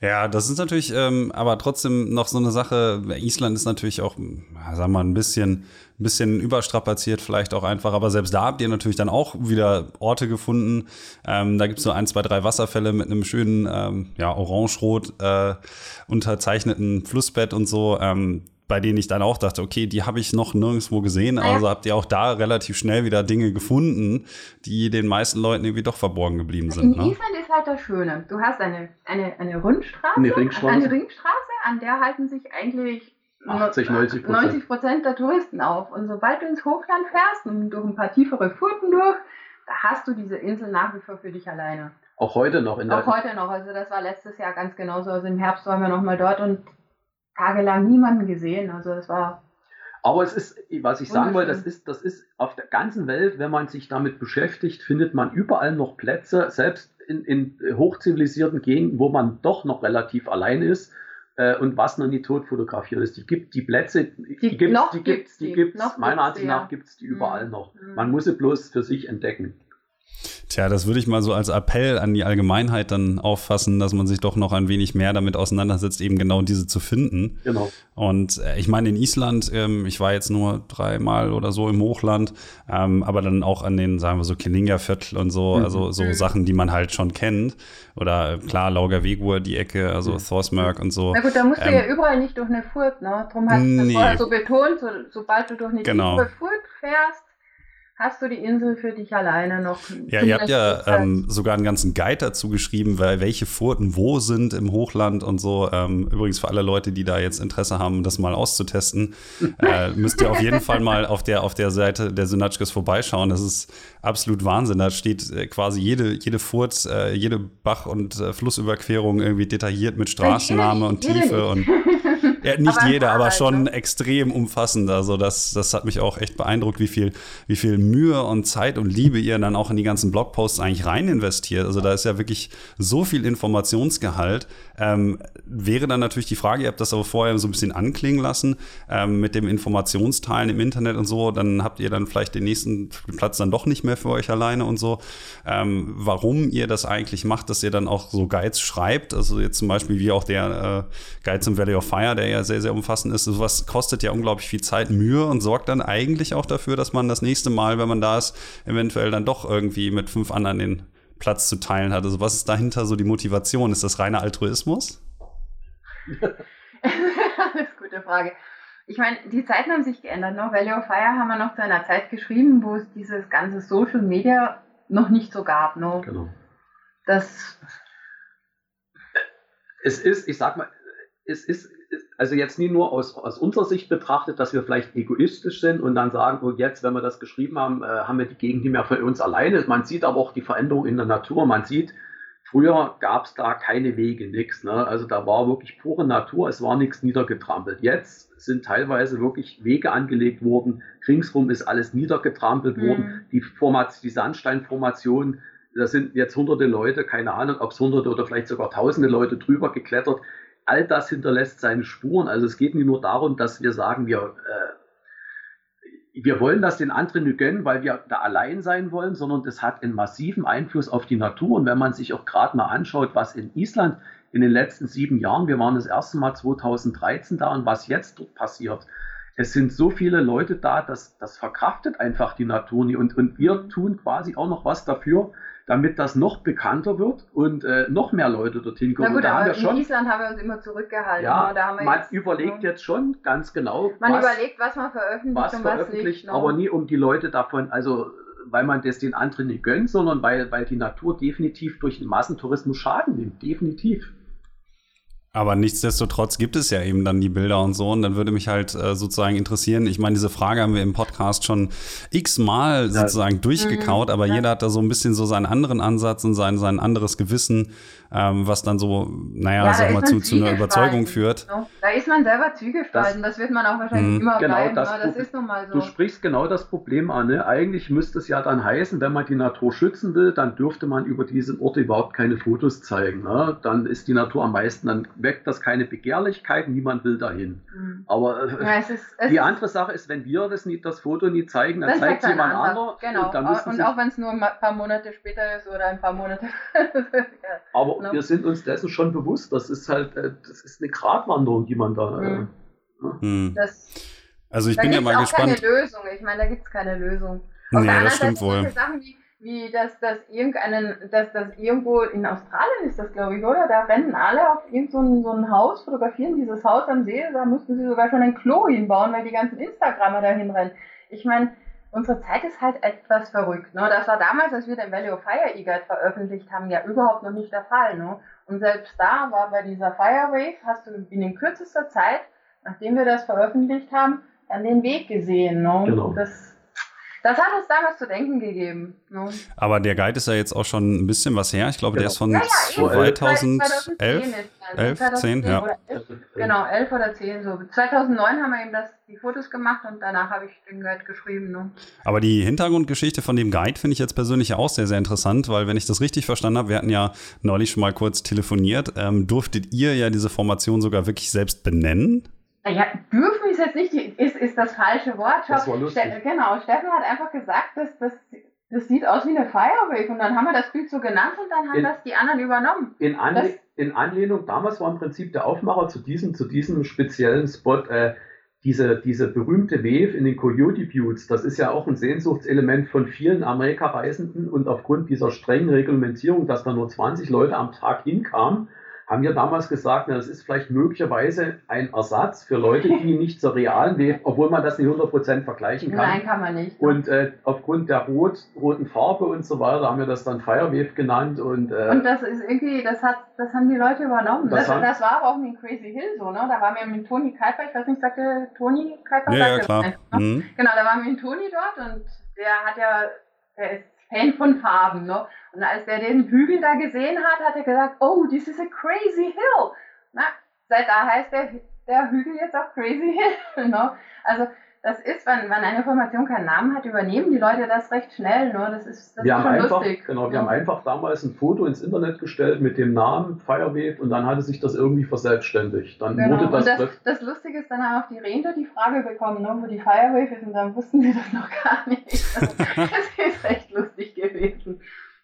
Ja, das ist natürlich, ähm, aber trotzdem noch so eine Sache. Island ist natürlich auch, sagen wir mal, ein bisschen, ein bisschen überstrapaziert, vielleicht auch einfach. Aber selbst da habt ihr natürlich dann auch wieder Orte gefunden. Ähm, da gibt's so ein, zwei, drei Wasserfälle mit einem schönen, ähm, ja, orange-rot äh, unterzeichneten Flussbett und so. Ähm, bei denen ich dann auch dachte, okay, die habe ich noch nirgendwo gesehen. Ja. Also habt ihr auch da relativ schnell wieder Dinge gefunden, die den meisten Leuten irgendwie doch verborgen geblieben In sind. Ne? Island ist halt das Schöne. Du hast eine, eine, eine Rundstraße, Eine Ringstraße. eine Ringstraße, an der halten sich eigentlich 80, 90 Prozent. 90 Prozent der Touristen auf. Und sobald du ins Hochland fährst und durch ein paar tiefere Furten durch, da hast du diese Insel nach wie vor für dich alleine. Auch heute noch in der, Auch heute noch. Also das war letztes Jahr ganz genauso. Also im Herbst waren wir noch mal dort und tagelang niemanden gesehen. Also es war Aber es ist, was ich sagen wollte, das ist, das ist auf der ganzen Welt, wenn man sich damit beschäftigt, findet man überall noch Plätze, selbst in, in hochzivilisierten Gegenden, wo man doch noch relativ allein ist äh, und was noch nie tot fotografiert ist. Die gibt die Plätze, die, Die- gibt's, noch die gibt's gibt's, die die. gibt's, Noch meiner Ansicht nach ja. gibt's die überall Mhm. noch. Mhm. Man muss sie bloß für sich entdecken. Tja, das würde ich mal so als Appell an die Allgemeinheit dann auffassen, dass man sich doch noch ein wenig mehr damit auseinandersetzt, eben genau diese zu finden. Genau. Und äh, ich meine, in Island, ähm, ich war jetzt nur dreimal oder so im Hochland, ähm, aber dann auch an den, sagen wir so, Keninga-Viertel und so, Mhm. also so Mhm. Sachen, die man halt schon kennt. Oder äh, klar, Laugerwegur, die Ecke, also Mhm. Thorsmerk und so. Na gut, da musst du Ähm, ja überall nicht durch eine Furt, ne? Drum hast du das Nee. vorher so betont, so, sobald du durch eine Genau. Furt fährst, hast du die Insel für dich alleine noch. Ja, ihr habt ja ähm, sogar einen ganzen Guide dazu geschrieben, weil welche Furten wo sind im Hochland und so. Ähm, übrigens für alle Leute, die da jetzt Interesse haben, das mal auszutesten, äh, müsst ihr auf jeden Fall mal auf der, auf der Seite der Synatschkes vorbeischauen. Das ist absolut Wahnsinn. Da steht äh, quasi jede, jede Furt, äh, jede Bach- und äh, Flussüberquerung irgendwie detailliert mit Straßenname und Tiefe und ja, nicht Aber jeder, aber schon ne? extrem umfassend. Also das, das hat mich auch echt beeindruckt, wie viel, wie viel Mühe und Zeit und Liebe ihr dann auch in die ganzen Blogposts eigentlich rein investiert. Also da ist ja wirklich so viel Informationsgehalt. Ähm, wäre dann natürlich die Frage, ihr habt das aber vorher so ein bisschen anklingen lassen, ähm, mit dem Informationsteilen im Internet und so, dann habt ihr dann vielleicht den nächsten Platz dann doch nicht mehr für euch alleine und so. Ähm, warum ihr das eigentlich macht, dass ihr dann auch so Guides schreibt, also jetzt zum Beispiel wie auch der äh, Guide zum Valley of Fire, der ja sehr, sehr umfassend ist, sowas kostet ja unglaublich viel Zeit, Mühe und sorgt dann eigentlich auch dafür, dass man das nächste Mal, wenn man da ist, eventuell dann doch irgendwie mit fünf anderen den Platz zu teilen hat. Also was ist dahinter so die Motivation? Ist das reiner Altruismus? das ist eine gute Frage. Ich meine, die Zeiten haben sich geändert. Ne? Valley of Fire haben wir noch zu einer Zeit geschrieben, wo es dieses ganze Social Media noch nicht so gab. Ne? genau. Das, es ist, ich sag mal, es ist, also jetzt nie nur aus, aus unserer Sicht betrachtet, dass wir vielleicht egoistisch sind und dann sagen, oh jetzt, wenn wir das geschrieben haben, äh, haben wir die Gegend nicht mehr für uns alleine. Man sieht aber auch die Veränderung in der Natur. Man sieht, früher gab es da keine Wege, nichts. Ne? Also da war wirklich pure Natur, es war nichts niedergetrampelt. Jetzt sind teilweise wirklich Wege angelegt worden, ringsrum ist alles niedergetrampelt Mhm. worden. Die, Format, die Sandsteinformation, da sind jetzt hunderte Leute, keine Ahnung, ob es hunderte oder vielleicht sogar tausende Leute drüber geklettert. All das hinterlässt seine Spuren. Also es geht nicht nur darum, dass wir sagen, wir, äh, wir wollen das den anderen nicht gönnen, weil wir da allein sein wollen, sondern das hat einen massiven Einfluss auf die Natur. Und wenn man sich auch gerade mal anschaut, was in Island in den letzten sieben Jahren, wir waren das erste Mal 2013 da und was jetzt dort passiert, es sind so viele Leute da, dass das verkraftet einfach die Natur nie. Und, und wir tun quasi auch noch was dafür, damit das noch bekannter wird und äh, noch mehr Leute dorthin na kommen. gut, und da haben aber wir in schon, Island haben wir uns immer zurückgehalten. ja, ne? da haben wir man jetzt, überlegt ne? jetzt schon ganz genau, Man was, überlegt, was man veröffentlicht was und was veröffentlicht, nicht. ne? aber nie um die Leute davon, also weil man das den anderen nicht gönnt, sondern weil, weil die Natur definitiv durch den Massentourismus Schaden nimmt. Definitiv. Aber nichtsdestotrotz gibt es ja eben dann die Bilder und so. Und dann würde mich halt äh, sozusagen interessieren. Ich meine, diese Frage haben wir im Podcast schon x-mal ja. sozusagen durchgekaut, mhm. aber ja. jeder hat da so ein bisschen so seinen anderen Ansatz und sein, sein anderes Gewissen ähm, was dann so, naja, ja, sag mal, zu, zu einer Überzeugung führt. Da ist man selber zugespalten, das, das wird man auch wahrscheinlich mh. immer genau, bleiben, das, das ist nun mal so. Du sprichst genau das Problem an. Ne? Eigentlich müsste es ja dann heißen, wenn man die Natur schützen will, dann dürfte man über diesen Ort überhaupt keine Fotos zeigen. Ne? Dann ist die Natur am meisten, dann weckt das keine Begehrlichkeit, niemand will dahin. Mhm. Aber äh, ja, es ist, es die andere Sache ist, wenn wir das, nie, das Foto nie zeigen, dann zeigt es jemand anderes. Genau, und, und auch wenn es nur ein paar Monate später ist oder ein paar Monate. Aber genau. wir sind uns dessen schon bewusst. Das ist halt, äh, das ist eine Gratwanderung, die man da. Mhm. Äh, hm. das, also ich bin ja mal gespannt. keine Lösung. Ich meine, da gibt es keine Lösung. Auf nee, das stimmt wohl. Sachen wie, wie dass das irgendeinen, dass das irgendwo in Australien ist das, glaube ich, oder? Da rennen alle auf irgendein so, so ein Haus, fotografieren dieses Haus am See, da mussten sie sogar schon ein Klo hinbauen, weil die ganzen Instagrammer dahin rennen. Ich meine, unsere Zeit ist halt etwas verrückt. Ne? Das war damals, als wir den Valley of Fire E-Guide veröffentlicht haben, ja überhaupt noch nicht der Fall. Ne? Und selbst da war bei dieser Firewave, hast du in kürzester Zeit, nachdem wir das veröffentlicht haben, dann den Weg gesehen. Ne? Genau. Das das hat uns damals zu denken gegeben. Ne? Aber der Guide ist ja jetzt auch schon ein bisschen was her. Ich glaube, genau. der ist von ja, ja, 2011, 11, 10, ja. 11, genau, 11 oder 10 so. 2009 haben wir eben das, die Fotos gemacht und danach habe ich den Guide geschrieben. Ne? Aber die Hintergrundgeschichte von dem Guide finde ich jetzt persönlich auch sehr, sehr interessant, weil wenn ich das richtig verstanden habe, wir hatten ja neulich schon mal kurz telefoniert, ähm, durftet ihr ja diese Formation sogar wirklich selbst benennen? Ja, dürfen ist jetzt nicht, ist, ist das falsche Wort. Das war lustig. Ste genau, Steffen hat einfach gesagt, dass das, das sieht aus wie eine Firewave und dann haben wir das Bild so genannt und dann haben in, das die anderen übernommen. In, Anle in, Anlehnung, damals war im Prinzip der Aufmacher zu diesem, zu diesem speziellen Spot, äh, diese, diese berühmte Wave in den Coyote Buttes, das ist ja auch ein Sehnsuchtselement von vielen Amerikareisenden und aufgrund dieser strengen Reglementierung, dass da nur 20 Leute am Tag hinkamen, haben wir damals gesagt, na, das ist vielleicht möglicherweise ein Ersatz für Leute, die nicht zur realen Wave, obwohl man das nicht 100% vergleichen kann. Nein, kann man nicht. Ne? Und äh, aufgrund der rot, roten Farbe und so weiter haben wir das dann Firewave genannt. Und, äh, und das ist irgendwie, das hat, das haben die Leute übernommen. Das, das, haben, das war aber auch mit Crazy Hill so, ne? Da waren wir mit Toni Kuiper, ich weiß nicht, sagte Toni Kuiper? Ja, ja klar. Ne? mhm. Genau, da waren wir mit Toni dort und der hat ja, der ist Fan von Farben, ne? Und als er den Hügel da gesehen hat, hat er gesagt, oh, this is a crazy hill. Na, seit da heißt der, der Hügel jetzt auch Crazy Hill. Ne? Also das ist, wenn, wenn eine Formation keinen Namen hat, übernehmen die Leute das recht schnell. Ne? Das ist, das wir ist haben einfach, lustig. Genau, wir haben einfach damals ein Foto ins Internet gestellt mit dem Namen Firewave und dann hatte sich das irgendwie verselbstständigt. Dann genau. wurde das, und das, das Lustige ist, dann haben auch die Ranger die Frage bekommen, ne, wo die Firewave ist und dann wussten sie das noch gar nicht. das ist echt lustig gewesen.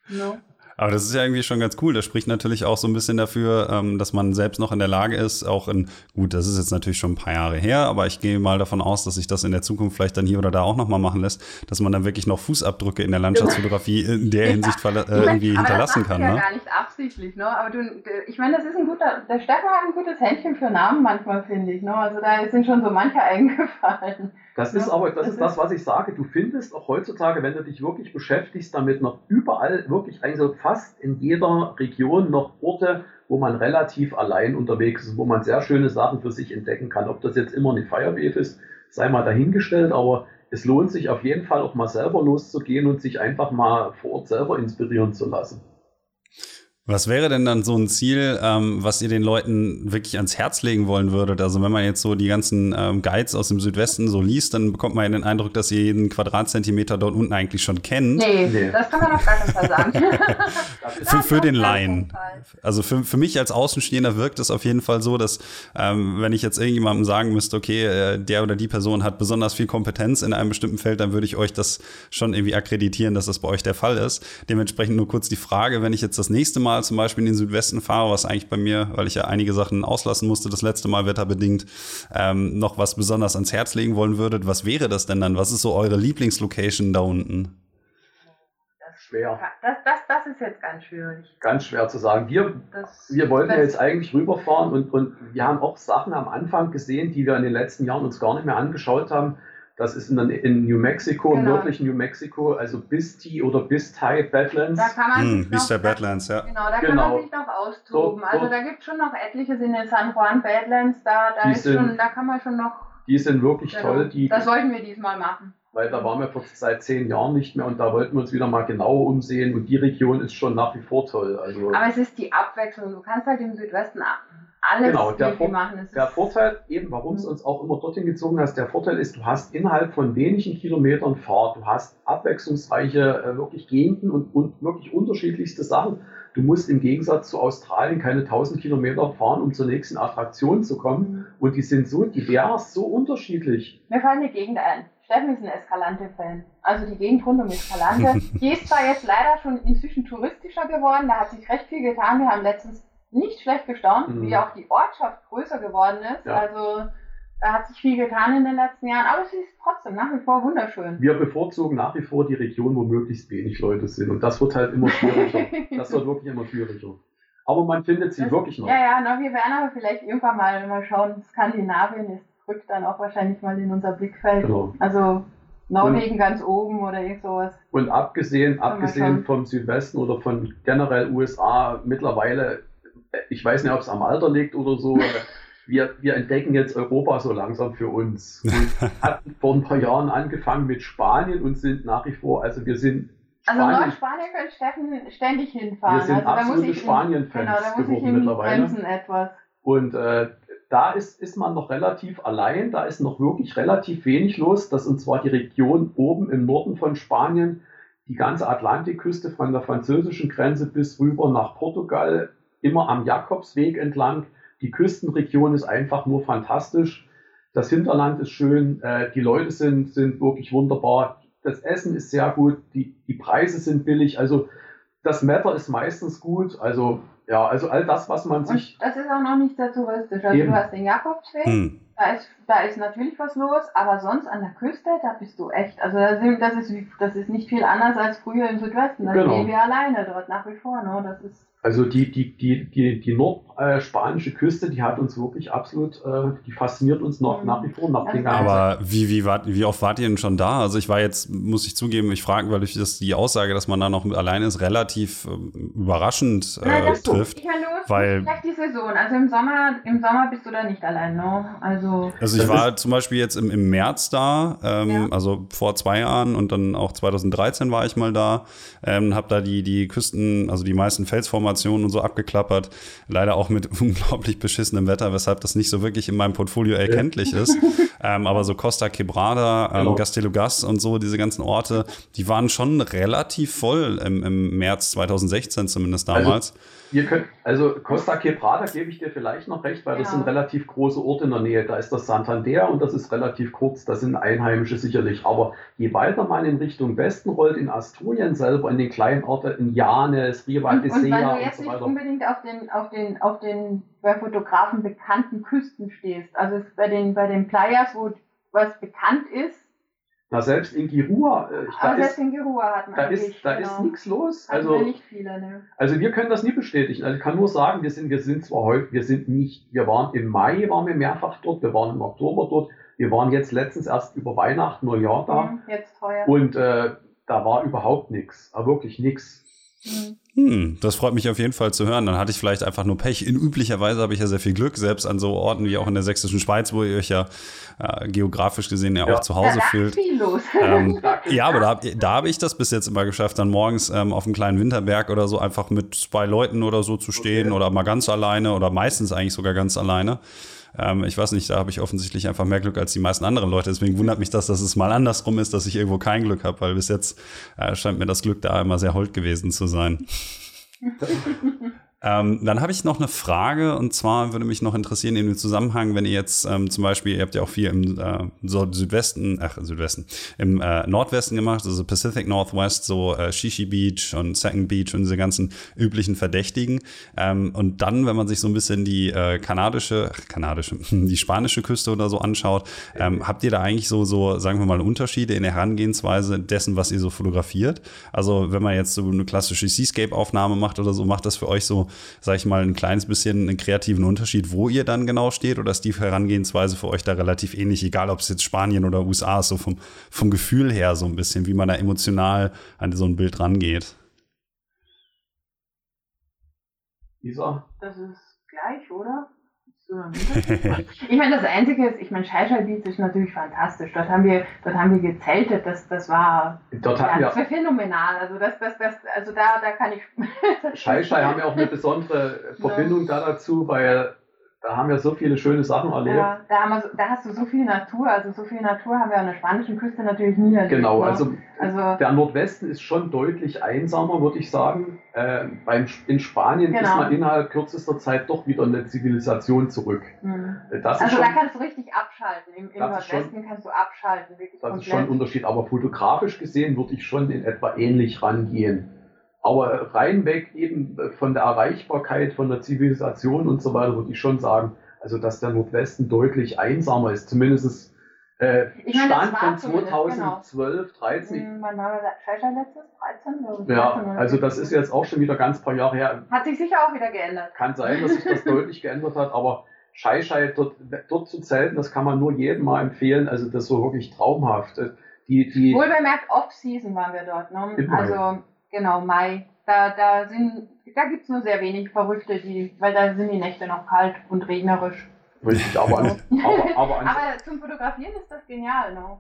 No. Aber das ist ja irgendwie schon ganz cool. Das spricht natürlich auch so ein bisschen dafür, ähm, dass man selbst noch in der Lage ist, auch in, gut, das ist jetzt natürlich schon ein paar Jahre her, aber ich gehe mal davon aus, dass sich das in der Zukunft vielleicht dann hier oder da auch nochmal machen lässt, dass man dann wirklich noch Fußabdrücke in der Landschaftsfotografie in der Hinsicht äh, irgendwie aber hinterlassen das kann. Ja ne? gar nicht absichtlich, ne? Aber du, ich meine, das ist ein guter, der Stefan hat ein gutes Händchen für Namen manchmal, finde ich, ne? Also da sind schon so manche eingefallen. Das ist aber, das, ist das, was ich sage. Du findest auch heutzutage, wenn du dich wirklich beschäftigst, damit noch überall wirklich, also fast in jeder Region noch Orte, wo man relativ allein unterwegs ist, wo man sehr schöne Sachen für sich entdecken kann. Ob das jetzt immer eine Firewave ist, sei mal dahingestellt, aber es lohnt sich auf jeden Fall auch mal selber loszugehen und sich einfach mal vor Ort selber inspirieren zu lassen. Was wäre denn dann so ein Ziel, ähm, was ihr den Leuten wirklich ans Herz legen wollen würdet? Also wenn man jetzt so die ganzen ähm, Guides aus dem Südwesten so liest, dann bekommt man ja den Eindruck, dass ihr jeden Quadratzentimeter dort unten eigentlich schon kennt. Nee, nee. das kann man auf keinen Fall sagen. für, für den Laien. Also für, für mich als Außenstehender wirkt es auf jeden Fall so, dass ähm, wenn ich jetzt irgendjemandem sagen müsste, okay, äh, der oder die Person hat besonders viel Kompetenz in einem bestimmten Feld, dann würde ich euch das schon irgendwie akkreditieren, dass das bei euch der Fall ist. Dementsprechend nur kurz die Frage, wenn ich jetzt das nächste Mal Mal zum Beispiel in den Südwesten fahre, was eigentlich bei mir, weil ich ja einige Sachen auslassen musste, das letzte Mal wetterbedingt, ähm, noch was besonders ans Herz legen wollen würdet, was wäre das denn dann? Was ist so eure Lieblingslocation da unten? schwer. Das, das, das ist jetzt ganz schwierig. Ganz schwer zu sagen. Wir, das, wir wollten ja jetzt eigentlich rüberfahren und, und wir haben auch Sachen am Anfang gesehen, die wir in den letzten Jahren uns gar nicht mehr angeschaut haben. Das ist in, in New Mexico, genau. im nördlichen New Mexico, also Bisti oder Bistai Badlands. Da kann man hm, sich Bistai Badlands, ja. Genau, da genau. kann man sich noch austoben. Dort, also da gibt es schon noch etliche sind in San Juan Badlands, da, da, ist sind, schon, da kann man schon noch. Die sind wirklich genau. toll. Die, das sollten wir diesmal machen. Weil da waren wir vor, seit zehn Jahren nicht mehr und da wollten wir uns wieder mal genauer umsehen und die Region ist schon nach wie vor toll. Also, Aber es ist die Abwechslung. Du kannst halt im Südwesten alles genau, der, Vor machen. der Vorteil, eben warum es uns auch immer dorthin gezogen hat, der Vorteil ist, du hast innerhalb von wenigen Kilometern Fahrt, du hast abwechslungsreiche äh, wirklich Gegenden und, und wirklich unterschiedlichste Sachen. Du musst im Gegensatz zu Australien keine 1000 Kilometer fahren, um zur nächsten Attraktion zu kommen. Mhm. Und die sind so divers, so unterschiedlich. Mir fallen die Gegend ein. Steffen ist ein Escalante-Fan. Also die Gegend rund um Escalante. die ist zwar jetzt leider schon inzwischen touristischer geworden, da hat sich recht viel getan. Wir haben letztens nicht schlecht gestaunt, mhm. wie auch die Ortschaft größer geworden ist. Ja. Also da hat sich viel getan in den letzten Jahren, aber sie ist trotzdem nach wie vor wunderschön. Wir bevorzugen nach wie vor die Region, wo möglichst wenig Leute sind. Und das wird halt immer schwieriger. das wird wirklich immer schwieriger. Aber man findet sie das, wirklich noch. Ja, ja, na, wir werden aber vielleicht irgendwann mal, mal schauen. Skandinavien ist, rückt dann auch wahrscheinlich mal in unser Blickfeld. Genau. Also Norwegen und, ganz oben oder irgend sowas. Und abgesehen, abgesehen vom Südwesten oder von generell USA mittlerweile ich weiß nicht, ob es am Alter liegt oder so. Wir, wir entdecken jetzt Europa so langsam für uns. Und hatten vor ein paar Jahren angefangen mit Spanien und sind nach wie vor, also wir sind also Spanien, also nach Spanien könnte Steffen ständig hinfahren. Wir sind also absolute Spanien-Fans genau, geworden mittlerweile. Etwas. Und äh, da ist, ist man noch relativ allein, da ist noch wirklich relativ wenig los. Das und zwar die Region oben im Norden von Spanien, die ganze Atlantikküste von der französischen Grenze bis rüber nach Portugal, immer am Jakobsweg entlang. Die Küstenregion ist einfach nur fantastisch. Das Hinterland ist schön, äh, die Leute sind, sind wirklich wunderbar. Das Essen ist sehr gut, die, die Preise sind billig. Also das Wetter ist meistens gut. Also ja, also all das, was man sich. Und das ist auch noch nicht sehr touristisch. Also eben. du hast den Jakobsweg, hm. da, ist, da ist natürlich was los, aber sonst an der Küste, da bist du echt. Also das ist, das ist nicht viel anders als früher im Südwesten. Da genau. gehen wir alleine dort nach wie vor. Ne? Das ist also die, die, die, die, die nordspanische Küste, die hat uns wirklich absolut, äh, die fasziniert uns noch nach wie vor. Nach den Aber wie, wie, wart, wie oft wart ihr denn schon da? Also ich war jetzt, muss ich zugeben, ich frage, weil ich das, die Aussage, dass man da noch alleine ist, relativ äh, überraschend äh, ja, trifft. Ich meine, weil vielleicht die Saison. Also im Sommer, im Sommer bist du da nicht allein, ne? Also, also ich war zum Beispiel jetzt im, im März da, ähm, ja. also vor zwei Jahren und dann auch 2013 war ich mal da, ähm, habe da die, die Küsten, also die meisten Felsformationen Informationen und so abgeklappert. Leider auch mit unglaublich beschissenem Wetter, weshalb das nicht so wirklich in meinem Portfolio erkenntlich ja. ist. ähm, aber so Costa Quebrada, ähm, genau. Gastelugas und so, diese ganzen Orte, die waren schon relativ voll im, im März 2016 zumindest also damals. Also Ihr könnt, also Costa Quebrada gebe ich dir vielleicht noch recht, weil ja. das sind relativ große Orte in der Nähe. Da ist das Santander und das ist relativ kurz, das sind Einheimische sicherlich. Aber je weiter man in Richtung Westen rollt, in Asturien selber, in den kleinen Orten, in Janes, Riva de Sea und, und weil du jetzt so nicht unbedingt auf den, auf den, auf den bei Fotografen bekannten Küsten stehst, also bei den, bei den Playas, wo was bekannt ist, na, selbst in Girua, äh, da ist, in Girua hat man da ist, da genau. ist nichts los. Also, nicht viele, ne? also wir können das nie bestätigen. Also ich kann nur sagen, wir sind, wir sind zwar heute, wir sind nicht, wir waren im Mai, waren wir mehrfach dort, wir waren im Oktober dort, wir waren jetzt letztens erst über Weihnachten, Neujahr da. Mhm, jetzt heuer. Und äh, da war überhaupt nichts, aber wirklich nichts. Mhm. Hm, das freut mich auf jeden Fall zu hören. Dann hatte ich vielleicht einfach nur Pech. In üblicherweise habe ich ja sehr viel Glück, selbst an so Orten wie auch in der sächsischen Schweiz, wo ihr euch ja äh, geografisch gesehen ja, ja, auch zu Hause da fühlt. Viel los. Ähm, ja, aber da, da habe ich das bis jetzt immer geschafft, dann morgens ähm, auf einem kleinen Winterberg oder so einfach mit zwei Leuten oder so zu stehen okay. oder mal ganz alleine oder meistens eigentlich sogar ganz alleine. Ähm, ich weiß nicht, da habe ich offensichtlich einfach mehr Glück als die meisten anderen Leute. Deswegen wundert mich das, dass es mal andersrum ist, dass ich irgendwo kein Glück habe, weil bis jetzt äh, scheint mir das Glück da immer sehr hold gewesen zu sein. Ähm, dann habe ich noch eine Frage und zwar würde mich noch interessieren in dem Zusammenhang, wenn ihr jetzt ähm, zum Beispiel, ihr habt ja auch viel im äh, Südwesten, ach Südwesten, im äh, Nordwesten gemacht, also Pacific Northwest, so äh, Shishi Beach und Second Beach und diese ganzen üblichen Verdächtigen. Ähm, und dann, wenn man sich so ein bisschen die äh, kanadische, kanadische, die spanische Küste oder so anschaut, ähm, habt ihr da eigentlich so, so, sagen wir mal, Unterschiede in der Herangehensweise dessen, was ihr so fotografiert? Also wenn man jetzt so eine klassische Seascape-Aufnahme macht oder so, macht das für euch so so, sag ich mal, ein kleines bisschen einen kreativen Unterschied, wo ihr dann genau steht oder ist die Herangehensweise für euch da relativ ähnlich, egal ob es jetzt Spanien oder USA ist, so vom, vom Gefühl her so ein bisschen, wie man da emotional an so ein Bild rangeht? Isa? Das ist gleich, oder? ich meine, das Einzige ist, ich meine, Scheischalbeats ist natürlich fantastisch. Dort haben wir, dort haben wir gezeltet, das, das war, dort ja, das war phänomenal. Also das, das, das, also da, da kann ich. Scheischei haben ja auch eine besondere Verbindung da dazu, weil da haben wir so viele schöne Sachen erlebt. Ja, da, haben wir so, da hast du so viel Natur, also so viel Natur haben wir an der spanischen Küste natürlich nie erlebt. Genau, ne? also, also der Nordwesten ist schon deutlich einsamer, würde ich sagen. Äh, beim, in Spanien genau. ist man innerhalb kürzester Zeit doch wieder in der Zivilisation zurück. Mhm. also schon, da kannst du richtig abschalten. Im, im Nordwesten schon, kannst du abschalten. Wirklich das komplett. ist schon ein Unterschied, aber fotografisch gesehen würde ich schon in etwa ähnlich rangehen. Aber reinweg eben von der Erreichbarkeit, von der Zivilisation und so weiter würde ich schon sagen, also dass der Nordwesten deutlich einsamer ist, zumindest äh, ich meine, Stand von 2012, genau. 13. Hm, wann war letztes? 13? Ja, also das ist jetzt auch schon wieder ganz paar Jahre her. Hat sich sicher auch wieder geändert. Kann sein, dass sich das deutlich geändert hat, aber Scheischei dort, dort zu zelten, das kann man nur jedem mal empfehlen. Also das ist so wirklich traumhaft. Die, die Wohl bemerkt, Off-Season waren wir dort. Ne? Also Genau, Mai. Da, da, sind, da gibt es nur sehr wenig Verrückte, die, weil da sind die Nächte noch kalt und regnerisch. Richtig, aber, aber, aber, aber, zum Fotografieren ist das genial. Ne?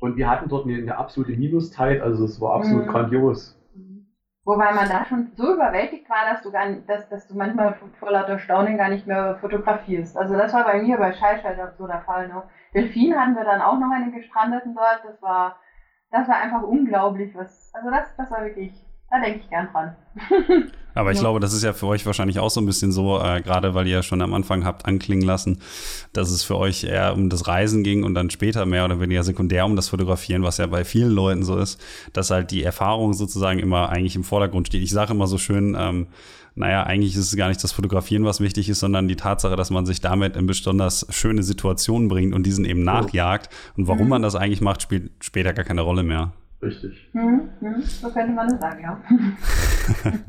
Und wir hatten dort eine, eine absolute Minustide, also es war absolut mhm. grandios. Mhm. Wobei man da schon so überwältigt war, dass du, gar, dass, dass du manchmal vor lauter Staunen gar nicht mehr fotografierst. Also das war bei mir bei Scheißschalter so der Fall. Ne? Delfin hatten wir dann auch noch einen gestrandeten dort. Das war, das war einfach unglaublich. Was, also das, das war wirklich da denke ich gern dran. Aber ich ja. glaube, das ist ja für euch wahrscheinlich auch so ein bisschen so, äh, gerade weil ihr ja schon am Anfang habt anklingen lassen, dass es für euch eher um das Reisen ging und dann später mehr oder weniger sekundär um das Fotografieren, was ja bei vielen Leuten so ist, dass halt die Erfahrung sozusagen immer eigentlich im Vordergrund steht. Ich sage immer so schön, ähm, naja, eigentlich ist es gar nicht das Fotografieren, was wichtig ist, sondern die Tatsache, dass man sich damit in besonders schöne Situationen bringt und diesen eben nachjagt. Und warum mhm. man das eigentlich macht, spielt später gar keine Rolle mehr. Richtig. Hm, hm, so könnte man das sagen, ja.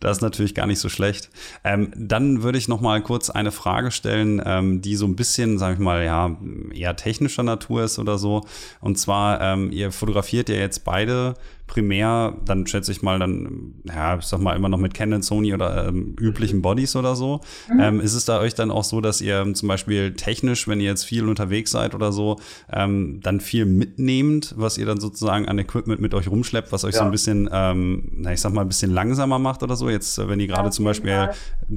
Das ist natürlich gar nicht so schlecht. Ähm, dann würde ich noch mal kurz eine Frage stellen, ähm, die so ein bisschen, sage ich mal, ja, eher technischer Natur ist oder so. Und zwar, ähm, ihr fotografiert ja jetzt beide primär, dann schätze ich mal, dann, ja, ich sag mal, immer noch mit Canon, Sony oder ähm, üblichen Bodies oder so. Mhm. Ähm, ist es da euch dann auch so, dass ihr zum Beispiel technisch, wenn ihr jetzt viel unterwegs seid oder so, ähm, dann viel mitnehmt, was ihr dann sozusagen an Equipment mit euch rumschleppt, was euch ja. so ein bisschen, ähm, na, ich sag mal, ein bisschen langsamer macht oder so? Jetzt, äh, wenn ihr gerade ja, zum Beispiel, Fall.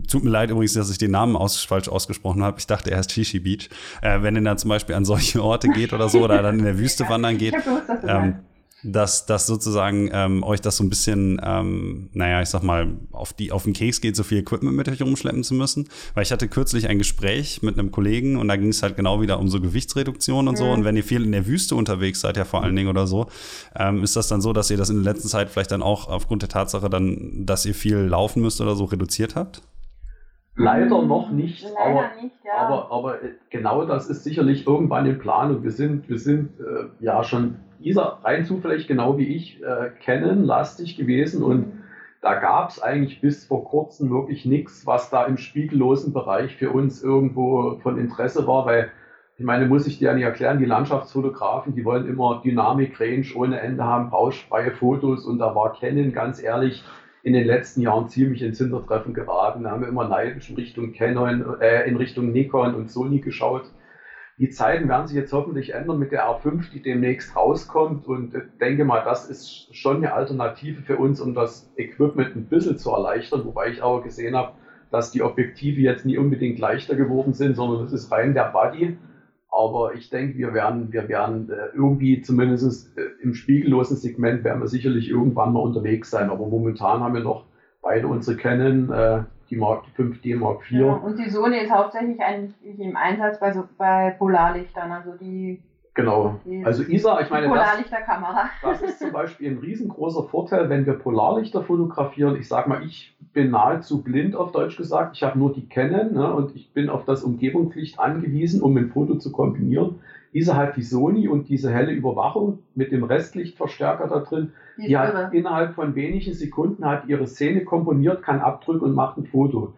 tut mir leid übrigens, dass ich den Namen aus, falsch ausgesprochen habe. Ich dachte, er heißt Shishi Beach. Äh, wenn ihr dann zum Beispiel an solche Orte geht oder so oder dann in der Wüste wandern geht. Ich gewusst, ähm, dass, dass sozusagen ähm, euch das so ein bisschen, ähm, naja, ich sag mal, auf, die, auf den Keks geht, so viel Equipment mit euch rumschleppen zu müssen. Weil ich hatte kürzlich ein Gespräch mit einem Kollegen und da ging es halt genau wieder um so Gewichtsreduktion und so. Und wenn ihr viel in der Wüste unterwegs seid, ja vor allen Dingen oder so, ähm, ist das dann so, dass ihr das in der letzten Zeit vielleicht dann auch aufgrund der Tatsache dann, dass ihr viel laufen müsst oder so reduziert habt? Leider noch nicht, Leider aber, nicht ja. aber, aber äh, genau das ist sicherlich irgendwann in Planung. Wir sind, wir sind äh, ja schon Isa rein zufällig, genau wie ich, äh, kennen, lastig gewesen und da gab es eigentlich bis vor kurzem wirklich nichts, was da im spiegellosen Bereich für uns irgendwo von Interesse war, weil ich meine, muss ich dir ja nicht erklären, die Landschaftsfotografen, die wollen immer Dynamik, Range ohne Ende haben, rauschfreie Fotos und da war Canon ganz ehrlich in den letzten Jahren ziemlich ins Hintertreffen geraten. Da haben wir immer neidisch in Richtung Canon, äh, in Richtung Nikon und Sony geschaut. Die Zeiten werden sich jetzt hoffentlich ändern mit der R5, die demnächst rauskommt. Und ich denke mal, das ist schon eine Alternative für uns, um das Equipment ein bisschen zu erleichtern. Wobei ich aber gesehen habe, dass die Objektive jetzt nie unbedingt leichter geworden sind, sondern es ist rein der Body. Aber ich denke, wir werden, wir werden äh, irgendwie zumindest äh, im spiegellosen Segment werden wir sicherlich irgendwann mal unterwegs sein. Aber momentan haben wir noch beide unsere Canon, äh, die Mark die 5D Mark IV. Ja, und die Sony ist hauptsächlich eigentlich im Einsatz bei, so, bei Polarlichtern. Also die Genau. Also ISA, ich meine, Polarlichterkamera. Das, das ist zum Beispiel ein riesengroßer Vorteil, wenn wir Polarlichter fotografieren. Ich sage mal, ich bin nahezu blind auf Deutsch gesagt. Ich habe nur die Canon ne, und ich bin auf das Umgebungslicht angewiesen, um ein Foto zu kombinieren. ISA hat die Sony und diese helle Überwachung mit dem Restlichtverstärker da drin. Die, die hat innerhalb von wenigen Sekunden hat ihre Szene komponiert, kann abdrücken und macht ein Foto.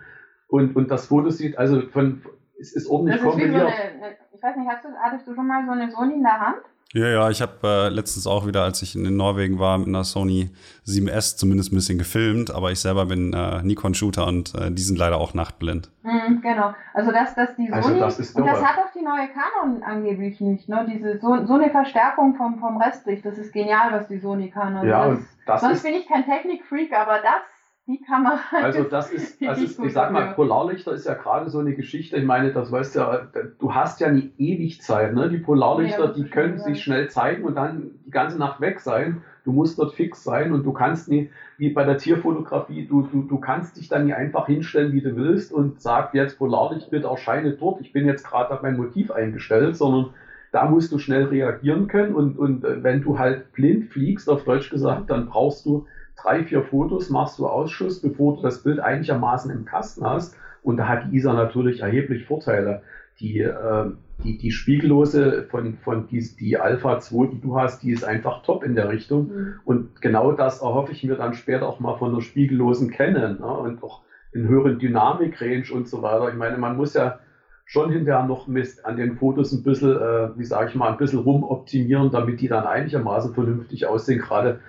Und, und das Foto sieht also von, es ist ordentlich das ist kombiniert. So eine, ich weiß nicht, hast du, hattest du schon mal so eine Sony in der Hand? Ja, ja, ich habe äh, letztens auch wieder, als ich in Norwegen war, mit einer Sony 7S zumindest ein bisschen gefilmt, aber ich selber bin äh, Nikon-Shooter und äh, die sind leider auch nachtblind. Mhm, genau. Also dass, dass die also Sony, also das und das hat auch die neue Canon angeblich nicht, ne? Diese, so, so eine Verstärkung vom, vom Restlicht, das ist genial, was die Sony kann. Also ja, das, das sonst ist, bin ich kein Technik-Freak, aber das die Kamera. Also das ist, das ist ich sag mal, Polarlichter ist ja gerade so eine Geschichte. Ich meine, das weißt ja, du hast ja nie ewig Zeit. Ne? Die Polarlichter, ja, die können sich schnell zeigen und dann die ganze Nacht weg sein. Du musst dort fix sein und du kannst nie, wie bei der Tierfotografie, du, du, du kannst dich dann nie einfach hinstellen, wie du willst und sag jetzt Polarlicht bitte erscheine dort. Ich bin jetzt gerade auf mein Motiv eingestellt, sondern da musst du schnell reagieren können und, und äh, wenn du halt blind fliegst, auf Deutsch gesagt, dann brauchst du drei, vier Fotos machst du Ausschuss, bevor du das Bild einigermaßen im Kasten hast. Und da hat die ISA natürlich erheblich Vorteile. Die, äh, die, die Spiegellose von, von die, die Alpha 2, die du hast, die ist einfach top in der Richtung. Mhm. Und genau das erhoffe ich mir dann später auch mal von der spiegellosen Canon ne? und auch in höheren Dynamik-Range und so weiter. Ich meine, man muss ja schon hinterher noch Mist an den Fotos ein bisschen, äh, wie sage ich mal, ein bisschen rumoptimieren, damit die dann einigermaßen vernünftig aussehen. Gerade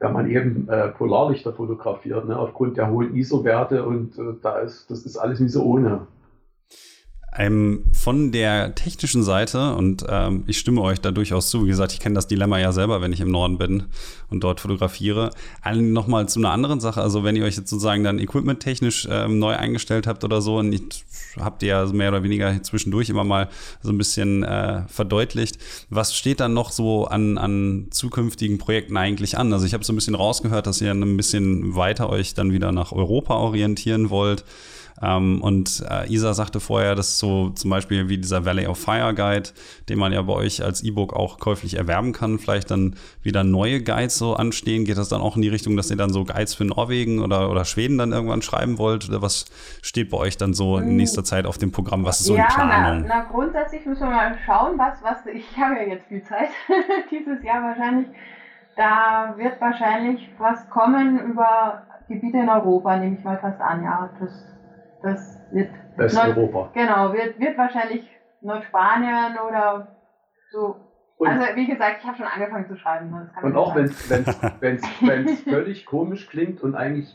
wenn man eben äh, Polarlichter fotografiert, ne, aufgrund der hohen ISO-Werte und äh, da ist, das ist alles nicht so ohne. Ähm, von der technischen Seite, und ähm, ich stimme euch da durchaus zu, wie gesagt, ich kenne das Dilemma ja selber, wenn ich im Norden bin und dort fotografiere. Nochmal zu einer anderen Sache, also wenn ihr euch jetzt sozusagen dann equipment-technisch ähm, neu eingestellt habt oder so, und ich, habt ihr ja mehr oder weniger zwischendurch immer mal so ein bisschen äh, verdeutlicht, was steht dann noch so an, an zukünftigen Projekten eigentlich an? Also ich habe so ein bisschen rausgehört, dass ihr ein bisschen weiter euch dann wieder nach Europa orientieren wollt. Ähm, und äh, Isa sagte vorher, dass so zum Beispiel wie dieser Valley of Fire Guide, den man ja bei euch als E-Book auch käuflich erwerben kann, vielleicht dann wieder neue Guides so anstehen. Geht das dann auch in die Richtung, dass ihr dann so Guides für Norwegen oder, oder Schweden dann irgendwann schreiben wollt? Oder was steht bei euch dann so in hm. nächster Zeit auf dem Programm? Was ist so ja, in Planung? Na, na, grundsätzlich müssen wir mal schauen, was, was, ich habe ja jetzt viel Zeit, dieses Jahr wahrscheinlich. Da wird wahrscheinlich was kommen über Gebiete in Europa, nehme ich mal fast an, ja. Das das wird. Westeuropa. genau, wird, wird wahrscheinlich Nordspanien oder so. Und also, wie gesagt, ich habe schon angefangen zu schreiben. Ne, und auch wenn es völlig komisch klingt und eigentlich,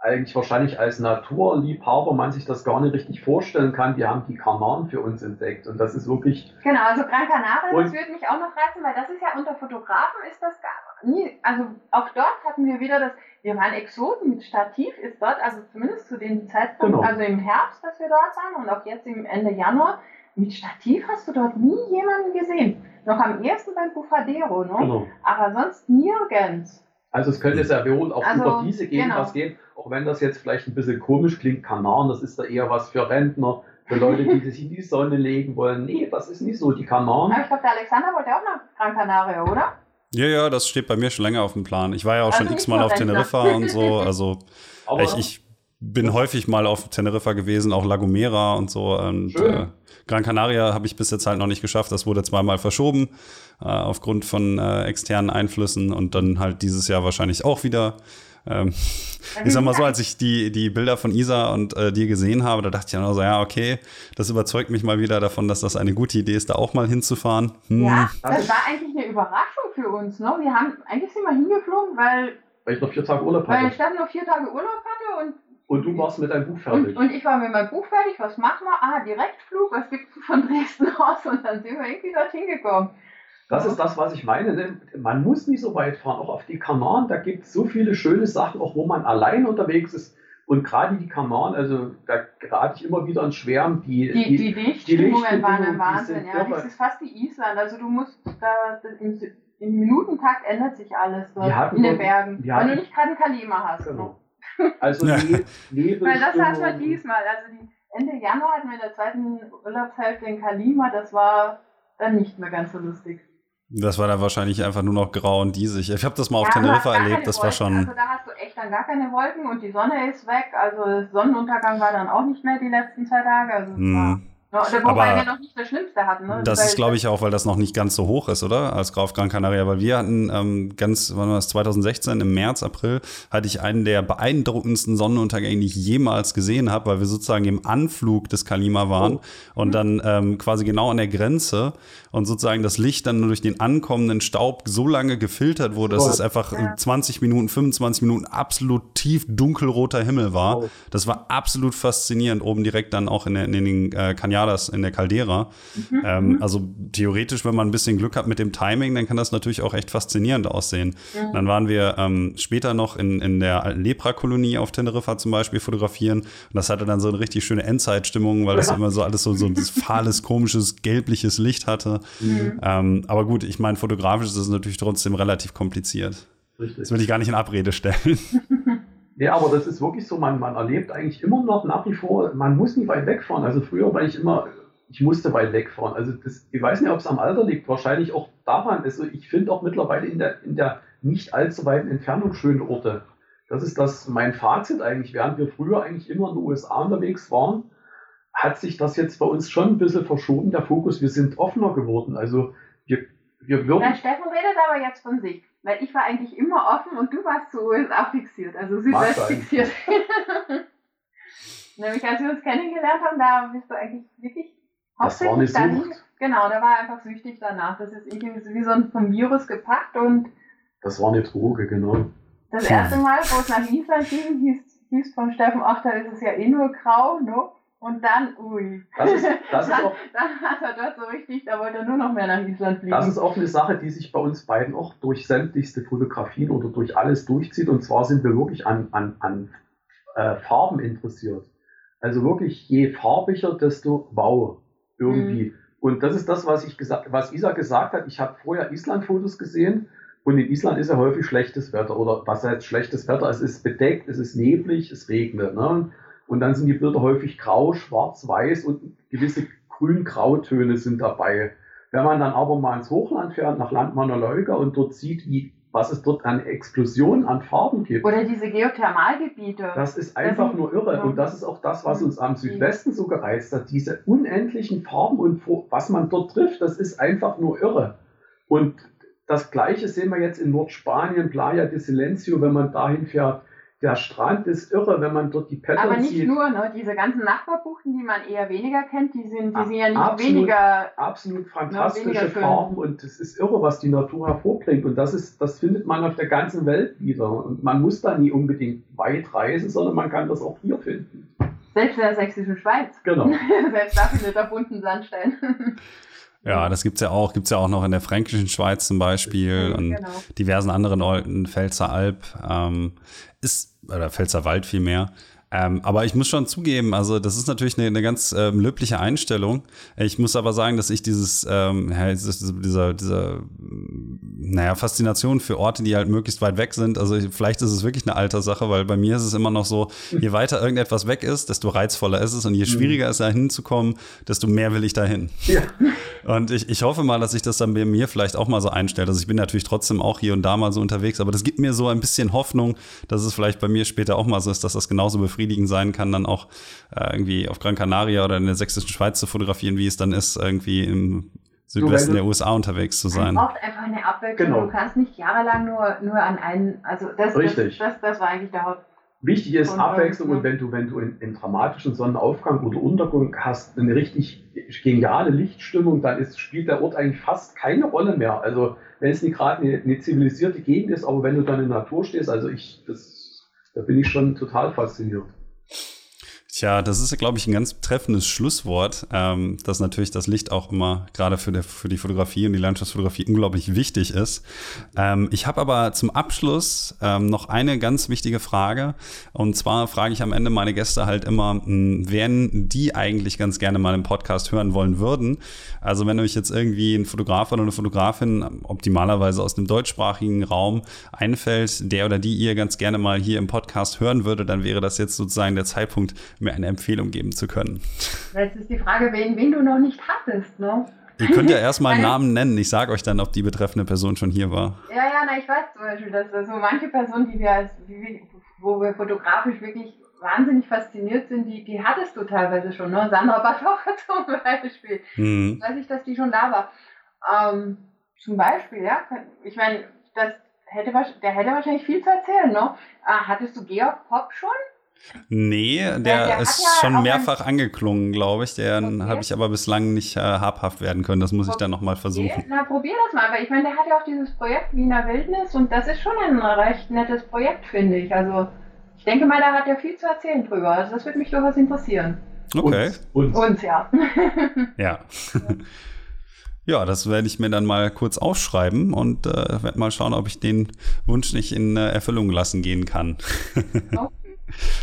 eigentlich wahrscheinlich als Naturliebhaber man sich das gar nicht richtig vorstellen kann, wir haben die Kanaren für uns entdeckt. Und das ist wirklich. Genau, also Gran Canaria, das würde mich auch noch reizen, weil das ist ja unter Fotografen ist das gar nie. Also auch dort hatten wir wieder das wir waren Exoten mit Stativ, ist dort, also zumindest zu dem Zeitpunkt, genau. also im Herbst, dass wir dort waren und auch jetzt im Ende Januar, mit Stativ hast du dort nie jemanden gesehen. Noch am ersten beim Bufadero, ne? Genau. aber sonst nirgends. Also es könnte sehr wohl auch also, über diese Gegend genau. was gehen, auch wenn das jetzt vielleicht ein bisschen komisch klingt, Kanaren, das ist da eher was für Rentner, für Leute, die sich in die Sonne legen wollen. Nee, das ist nicht so, die Kanaren. Aber ich glaube, der Alexander wollte auch nach Gran Canaria, oder? Ja, ja, das steht bei mir schon länger auf dem Plan. Ich war ja auch also schon x-mal auf Teneriffa und so. Also ich, ich, bin häufig mal auf Teneriffa gewesen, auch La Gomera und so. Und äh, Gran Canaria habe ich bis jetzt halt noch nicht geschafft. Das wurde zweimal verschoben äh, aufgrund von äh, externen Einflüssen und dann halt dieses Jahr wahrscheinlich auch wieder. Ähm, ich sag mal so, als ich die, die Bilder von Isa und äh, dir gesehen habe, da dachte ich dann auch so, ja, okay, das überzeugt mich mal wieder davon, dass das eine gute Idee ist, da auch mal hinzufahren. Hm. Ja, das war eigentlich eine Überraschung für uns. Ne? Wir haben, eigentlich sind wir hingeflogen, weil. Weil ich noch vier Tage Urlaub hatte. Weil Steffen noch vier Tage Urlaub hatte und. Und du warst mit deinem Buch fertig. Und, und ich war mit meinem Buch fertig. Was machen wir? Ah, Direktflug. Was gibt es von Dresden aus? Und dann sind wir irgendwie dorthin gekommen. Das ist das, was ich meine. Ne? Man muss nicht so weit fahren. Auch auf die Kanaren, da gibt es so viele schöne Sachen, auch wo man allein unterwegs ist. Und gerade die Kanaren, also da gerate ich immer wieder an Schwärmen. Die, die, die, die Lichtstimmungen waren ein Wahnsinn. Ja. Das ist fast wie Island. Also du musst da im, im Minutentakt ändert sich alles dort in den Bergen. Wenn du nicht gerade ein Kalima hast. Genau. Also ja. ne Weil das hatten wir diesmal. Also die Ende Januar hatten wir in der zweiten Urlaubshälfte in Kalima. Das war dann nicht mehr ganz so lustig. Das war dann wahrscheinlich einfach nur noch grau und diesig. Ich habe das mal auf ja, Teneriffa erlebt, das Wolken. war schon. Also da hast du echt dann gar keine Wolken und die Sonne ist weg. Also Sonnenuntergang war dann auch nicht mehr die letzten zwei Tage. Also mm. war ja, wobei wir noch nicht das Schlimmste hatten. Ne? Das ist, glaube ich, auch, weil das noch nicht ganz so hoch ist, oder? Als Graf Gran Canaria. Weil wir hatten ähm, ganz, wann war das, 2016, im März, April, hatte ich einen der beeindruckendsten Sonnenuntergänge, die ich jemals gesehen habe, weil wir sozusagen im Anflug des Kalima waren oh. und mhm. dann ähm, quasi genau an der Grenze und sozusagen das Licht dann durch den ankommenden Staub so lange gefiltert wurde, dass oh. es einfach ja. 20 Minuten, 25 Minuten absolut tief dunkelroter Himmel war. Oh. Das war absolut faszinierend, oben direkt dann auch in, der, in den äh, Canyadas, in der Caldera. Mhm. Ähm, mhm. also theoretisch, wenn man ein bisschen Glück hat mit dem Timing, dann kann das natürlich auch echt faszinierend aussehen. Mhm. Dann waren wir ähm, später noch in, in der Lepra-Kolonie auf Teneriffa zum Beispiel fotografieren. Und das hatte dann so eine richtig schöne Endzeitstimmung, weil das ja. immer so alles so, so ein fahles, komisches, gelbliches Licht hatte. Mhm. Ähm, aber gut, ich meine, fotografisch ist es natürlich trotzdem relativ kompliziert. Richtig. Das will ich gar nicht in Abrede stellen. Ja, aber das ist wirklich so, man, man erlebt eigentlich immer noch nach wie vor, man muss nicht weit wegfahren. Also früher war ich immer, ich musste weit wegfahren. Also das, ich weiß nicht, ob es am Alter liegt, wahrscheinlich auch daran. Also ich finde auch mittlerweile in der, in der nicht allzu weiten Entfernung schöne Orte. Das ist das mein Fazit eigentlich. Während wir früher eigentlich immer in den USA unterwegs waren, hat sich das jetzt bei uns schon ein bisschen verschoben, der Fokus. Wir sind offener geworden. Also wir, wir würden. Na, Steffen redet aber jetzt von sich. Weil ich war eigentlich immer offen und du warst zu USA fixiert, also Südwest fixiert. Nämlich als wir uns kennengelernt haben, da bist du eigentlich wirklich hauptsächlich dann. Genau, da war einfach süchtig danach. Das ist irgendwie wie so ein vom Virus gepackt und. Das war eine Droge, genau. Das erste Mal, wo es nach Island ging, hieß, hieß von Steffen, ach, da ist es ja eh nur grau, ne? Und dann, ui. Das ist, das ist auch, dann hat er dort so richtig, da wollte er nur noch mehr nach Island fliegen. Das ist auch eine Sache, die sich bei uns beiden auch durch sämtlichste Fotografien oder durch alles durchzieht. Und zwar sind wir wirklich an, an, an äh, Farben interessiert. Also wirklich, je farbiger, desto wow, irgendwie. Mhm. Und das ist das, was ich gesagt, was Isa gesagt hat. Ich habe vorher Island-Fotos gesehen und in Island ist ja häufig schlechtes Wetter oder was heißt schlechtes Wetter? Es ist bedeckt, es ist neblig, es regnet. Ne? Und dann sind die Bilder häufig grau, schwarz, weiß und gewisse grün-grautöne sind dabei. Wenn man dann aber mal ins Hochland fährt, nach Landmannerleuga und dort sieht, wie, was es dort an Explosionen an Farben gibt. Oder diese Geothermalgebiete. Das ist einfach das nur irre. Und das ist auch das, was uns am Südwesten so gereizt hat. Diese unendlichen Farben und was man dort trifft, das ist einfach nur irre. Und das Gleiche sehen wir jetzt in Nordspanien, Playa de Silencio, wenn man dahin fährt der Strand ist irre, wenn man dort die Patterns Aber nicht sieht. nur, ne? diese ganzen Nachbarbuchten, die man eher weniger kennt, die sind, die sind ja nicht absolut, weniger. Absolut fantastische ne, Farben und es ist irre, was die Natur hervorbringt. Und das ist, das findet man auf der ganzen Welt wieder. Und man muss da nie unbedingt weit reisen, sondern man kann das auch hier finden. Selbst in der sächsischen Schweiz. Genau. Selbst da findet er bunten Sandstein. Ja, das gibt's ja auch, gibt's ja auch noch in der fränkischen Schweiz zum Beispiel und genau. diversen anderen Orten, Pfälzer Alb. Ähm, ist oder Pfälzer Wald vielmehr. Ähm, aber ich muss schon zugeben, also das ist natürlich eine, eine ganz ähm, löbliche Einstellung. Ich muss aber sagen, dass ich dieses, ähm, ja, dieser, dieser, naja, Faszination für Orte, die halt möglichst weit weg sind, also vielleicht ist es wirklich eine Alterssache, weil bei mir ist es immer noch so, je weiter irgendetwas weg ist, desto reizvoller ist es und je mhm. schwieriger es da hinzukommen, desto mehr will ich dahin. Ja. Und ich, ich hoffe mal, dass sich das dann bei mir vielleicht auch mal so einstellt. Also ich bin natürlich trotzdem auch hier und da mal so unterwegs, aber das gibt mir so ein bisschen Hoffnung, dass es vielleicht bei mir später auch mal so ist, dass das genauso befriedigend sein kann, dann auch äh, irgendwie auf Gran Canaria oder in der sächsischen Schweiz zu fotografieren, wie es dann ist, irgendwie im Südwesten der USA unterwegs zu sein. Man braucht einfach eine Abwechslung. Genau. Du kannst nicht jahrelang nur, nur an einen, also das, Richtig. Das, das, das war eigentlich der Haupt. Wichtig ist Abwechslung und wenn du, wenn du in, in dramatischen Sonnenaufgang oder Untergang hast, eine richtig geniale Lichtstimmung, dann ist, spielt der Ort eigentlich fast keine Rolle mehr. Also wenn es nicht gerade eine, eine, zivilisierte Gegend ist, aber wenn du dann in der Natur stehst, also ich, das, da bin ich schon total fasziniert. Tja, das ist, glaube ich, ein ganz treffendes Schlusswort, ähm, dass natürlich das Licht auch immer gerade für, für die Fotografie und die Landschaftsfotografie unglaublich wichtig ist. Ähm, ich habe aber zum Abschluss ähm, noch eine ganz wichtige Frage. Und zwar frage ich am Ende meine Gäste halt immer, mh, hm, wen die eigentlich ganz gerne mal im Podcast hören wollen würden. Also wenn euch jetzt irgendwie ein Fotograf oder eine Fotografin optimalerweise aus dem deutschsprachigen Raum einfällt, der oder die ihr ganz gerne mal hier im Podcast hören würde, dann wäre das jetzt sozusagen der Zeitpunkt, mir eine Empfehlung geben zu können. Jetzt ist die Frage, wen, wen du noch nicht hattest, ne? Ihr könnt ja erstmal einen Namen nennen. Ich sage euch dann, ob die betreffende Person schon hier war. Ja, ja, na, ich weiß zum Beispiel, dass so manche Personen, die wir als, die, wo wir fotografisch wirklich wahnsinnig fasziniert sind, die, die hattest du teilweise schon, ne? Sandra Batocha zum Beispiel. Mhm. Weiß ich, dass die schon da war. Ähm, zum Beispiel, ja. Ich meine, das hätte, der hätte wahrscheinlich viel zu erzählen, ne? Ah, hattest du Georg Popp schon? Nee, der, der ist ja schon mehrfach angeklungen, glaube ich. Den okay. habe ich aber bislang nicht äh, habhaft werden können. Das muss ich dann nochmal versuchen. Na, probier das mal. Aber ich meine, der hat ja auch dieses Projekt Wiener Wildnis und das ist schon ein recht nettes Projekt, finde ich. Also ich denke mal, da hat er viel zu erzählen drüber. Also das würde mich durchaus interessieren. Okay. Uns, uns. uns ja. ja. Ja, das werde ich mir dann mal kurz aufschreiben und äh, werde mal schauen, ob ich den Wunsch nicht in äh, Erfüllung lassen gehen kann. okay.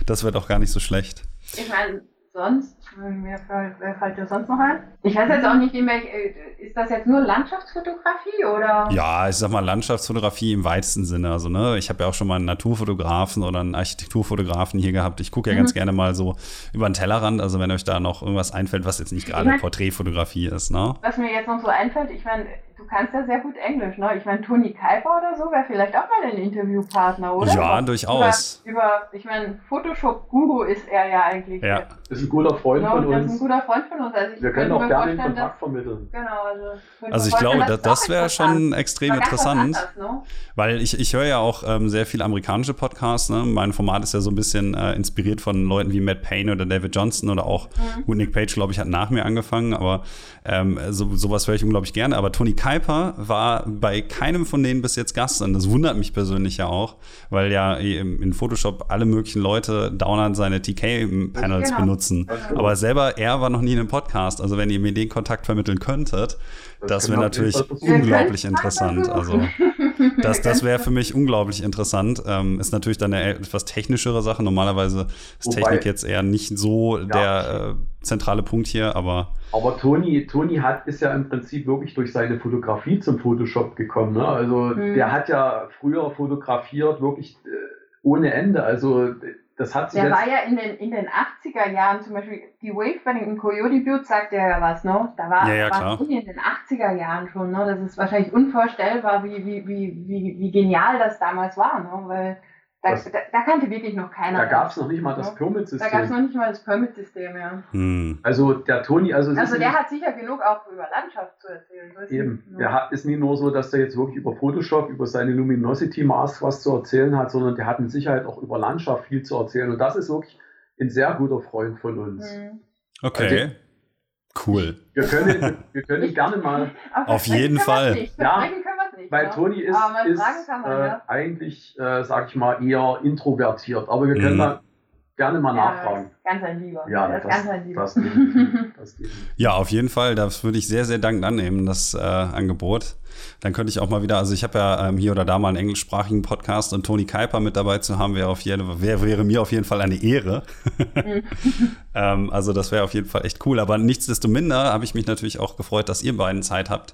Das wird auch gar nicht so schlecht. Ich meine, sonst, wer fällt, wer fällt dir sonst noch ein? Ich weiß jetzt auch nicht, äh, ist das jetzt nur Landschaftsfotografie oder? Ja, ich sag mal Landschaftsfotografie im weitesten Sinne. Also, ne, ich habe ja auch schon mal einen Naturfotografen oder einen Architekturfotografen hier gehabt. Ich gucke ja mhm. ganz gerne mal so über den Tellerrand. Also, wenn euch da noch irgendwas einfällt, was jetzt nicht gerade ich mein, Porträtfotografie ist, ne? Was mir jetzt noch so einfällt, ich meine, du kannst ja sehr gut Englisch, ne? Ich meine, Toni Kuiper oder so wäre vielleicht auch mal ein Interviewpartner, oder? Ja, durchaus. Über, über ich meine, Photoshop-Guru ist er ja eigentlich. Ja. Ist ein guter Freund genau, von uns. Ist ein guter Freund von uns. Also Wir können auch gerne den Kontakt vermitteln. Genau, also. Also ich glaube, das, das wäre schon extrem interessant. Anders, ne? Weil ich, ich höre ja auch ähm, sehr viele amerikanische Podcasts. Ne? Mein Format ist ja so ein bisschen äh, inspiriert von Leuten wie Matt Payne oder David Johnson oder auch mhm. gut, Nick Page, glaube ich, hat nach mir angefangen, aber ähm, so, sowas höre ich unglaublich gerne. Aber Tony Kuiper Kuiper war bei keinem von denen bis jetzt Gast und das wundert mich persönlich ja auch, weil ja in Photoshop alle möglichen Leute dauernd seine TK-Panels genau. benutzen. Aber selber, er war noch nie in einem Podcast. Also wenn ihr mir den Kontakt vermitteln könntet, das, das wäre natürlich unglaublich interessant. Also das, das wäre für mich unglaublich interessant. Ähm, ist natürlich dann eine etwas technischere Sache. Normalerweise ist Wobei, Technik jetzt eher nicht so ja. der äh, zentrale Punkt hier, aber. Aber Toni, Toni hat, ist ja im Prinzip wirklich durch seine Fotografie zum Photoshop gekommen. Ne? Also hm. der hat ja früher fotografiert, wirklich äh, ohne Ende. Also das hat sich Der war ja in den, in den 80er Jahren zum Beispiel, die Wavebanning im Coyote Butte sagt er ja was, ne? Da war, ja, ja, war in den 80er Jahren schon, ne? Das ist wahrscheinlich unvorstellbar, wie, wie, wie, wie, wie genial das damals war, ne? Weil da, das, da, da, kannte wirklich noch keiner. Da gab es noch nicht mal das Permit-System. Da gab es noch nicht mal das Permit-System, ja. Hm. Also der Toni, also. Also der hat sicher genug auch über Landschaft zu erzählen. Eben. Nicht, Der hat, ist nicht nur so, dass der jetzt wirklich über Photoshop, über seine Luminosity Mask was zu erzählen hat, sondern der hat mit Sicherheit auch über Landschaft viel zu erzählen. Und das ist wirklich ein sehr guter Freund von uns. Hm. Okay. Also, Cool. Wir können, wir können gerne mal. Auf jeden Fall. Ja, weil ja. Toni ist, ist man, äh, ja. eigentlich, äh, sag ich mal, eher introvertiert. Aber wir können mhm. da gerne mal ja, nachfragen. Ganz ein Lieber. Ja, das, das, ganz ein Lieber. Das, das, ja, auf jeden Fall. Das würde ich sehr, sehr dankend annehmen, das äh, Angebot. Dann könnte ich auch mal wieder, also ich habe ja ähm, hier oder da mal einen englischsprachigen Podcast und Toni Kuiper mit dabei zu haben, wäre auf jeden, wär, wäre mir auf jeden Fall eine Ehre. Ähm, also das wäre auf jeden Fall echt cool. Aber nichtsdestominder habe ich mich natürlich auch gefreut, dass ihr beiden Zeit habt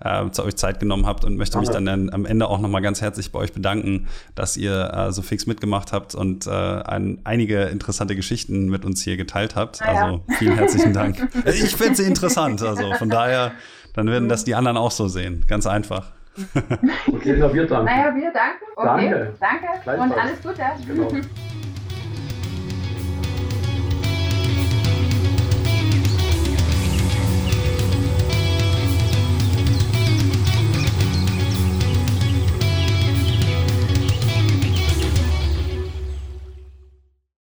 äh, zu euch Zeit genommen habt und möchte mich dann, dann am Ende auch nochmal ganz herzlich bei euch bedanken, dass ihr äh, so fix mitgemacht habt und äh, ein, einige interessante Geschichten mit uns hier geteilt habt. Ah, also vielen herzlichen Dank. ich finde sie interessant, also von daher, dann werden das die anderen auch so sehen. Ganz einfach. okay, na, wir danken. Naja, wir danken. Okay, danke. danke. Und alles Gute. Genau.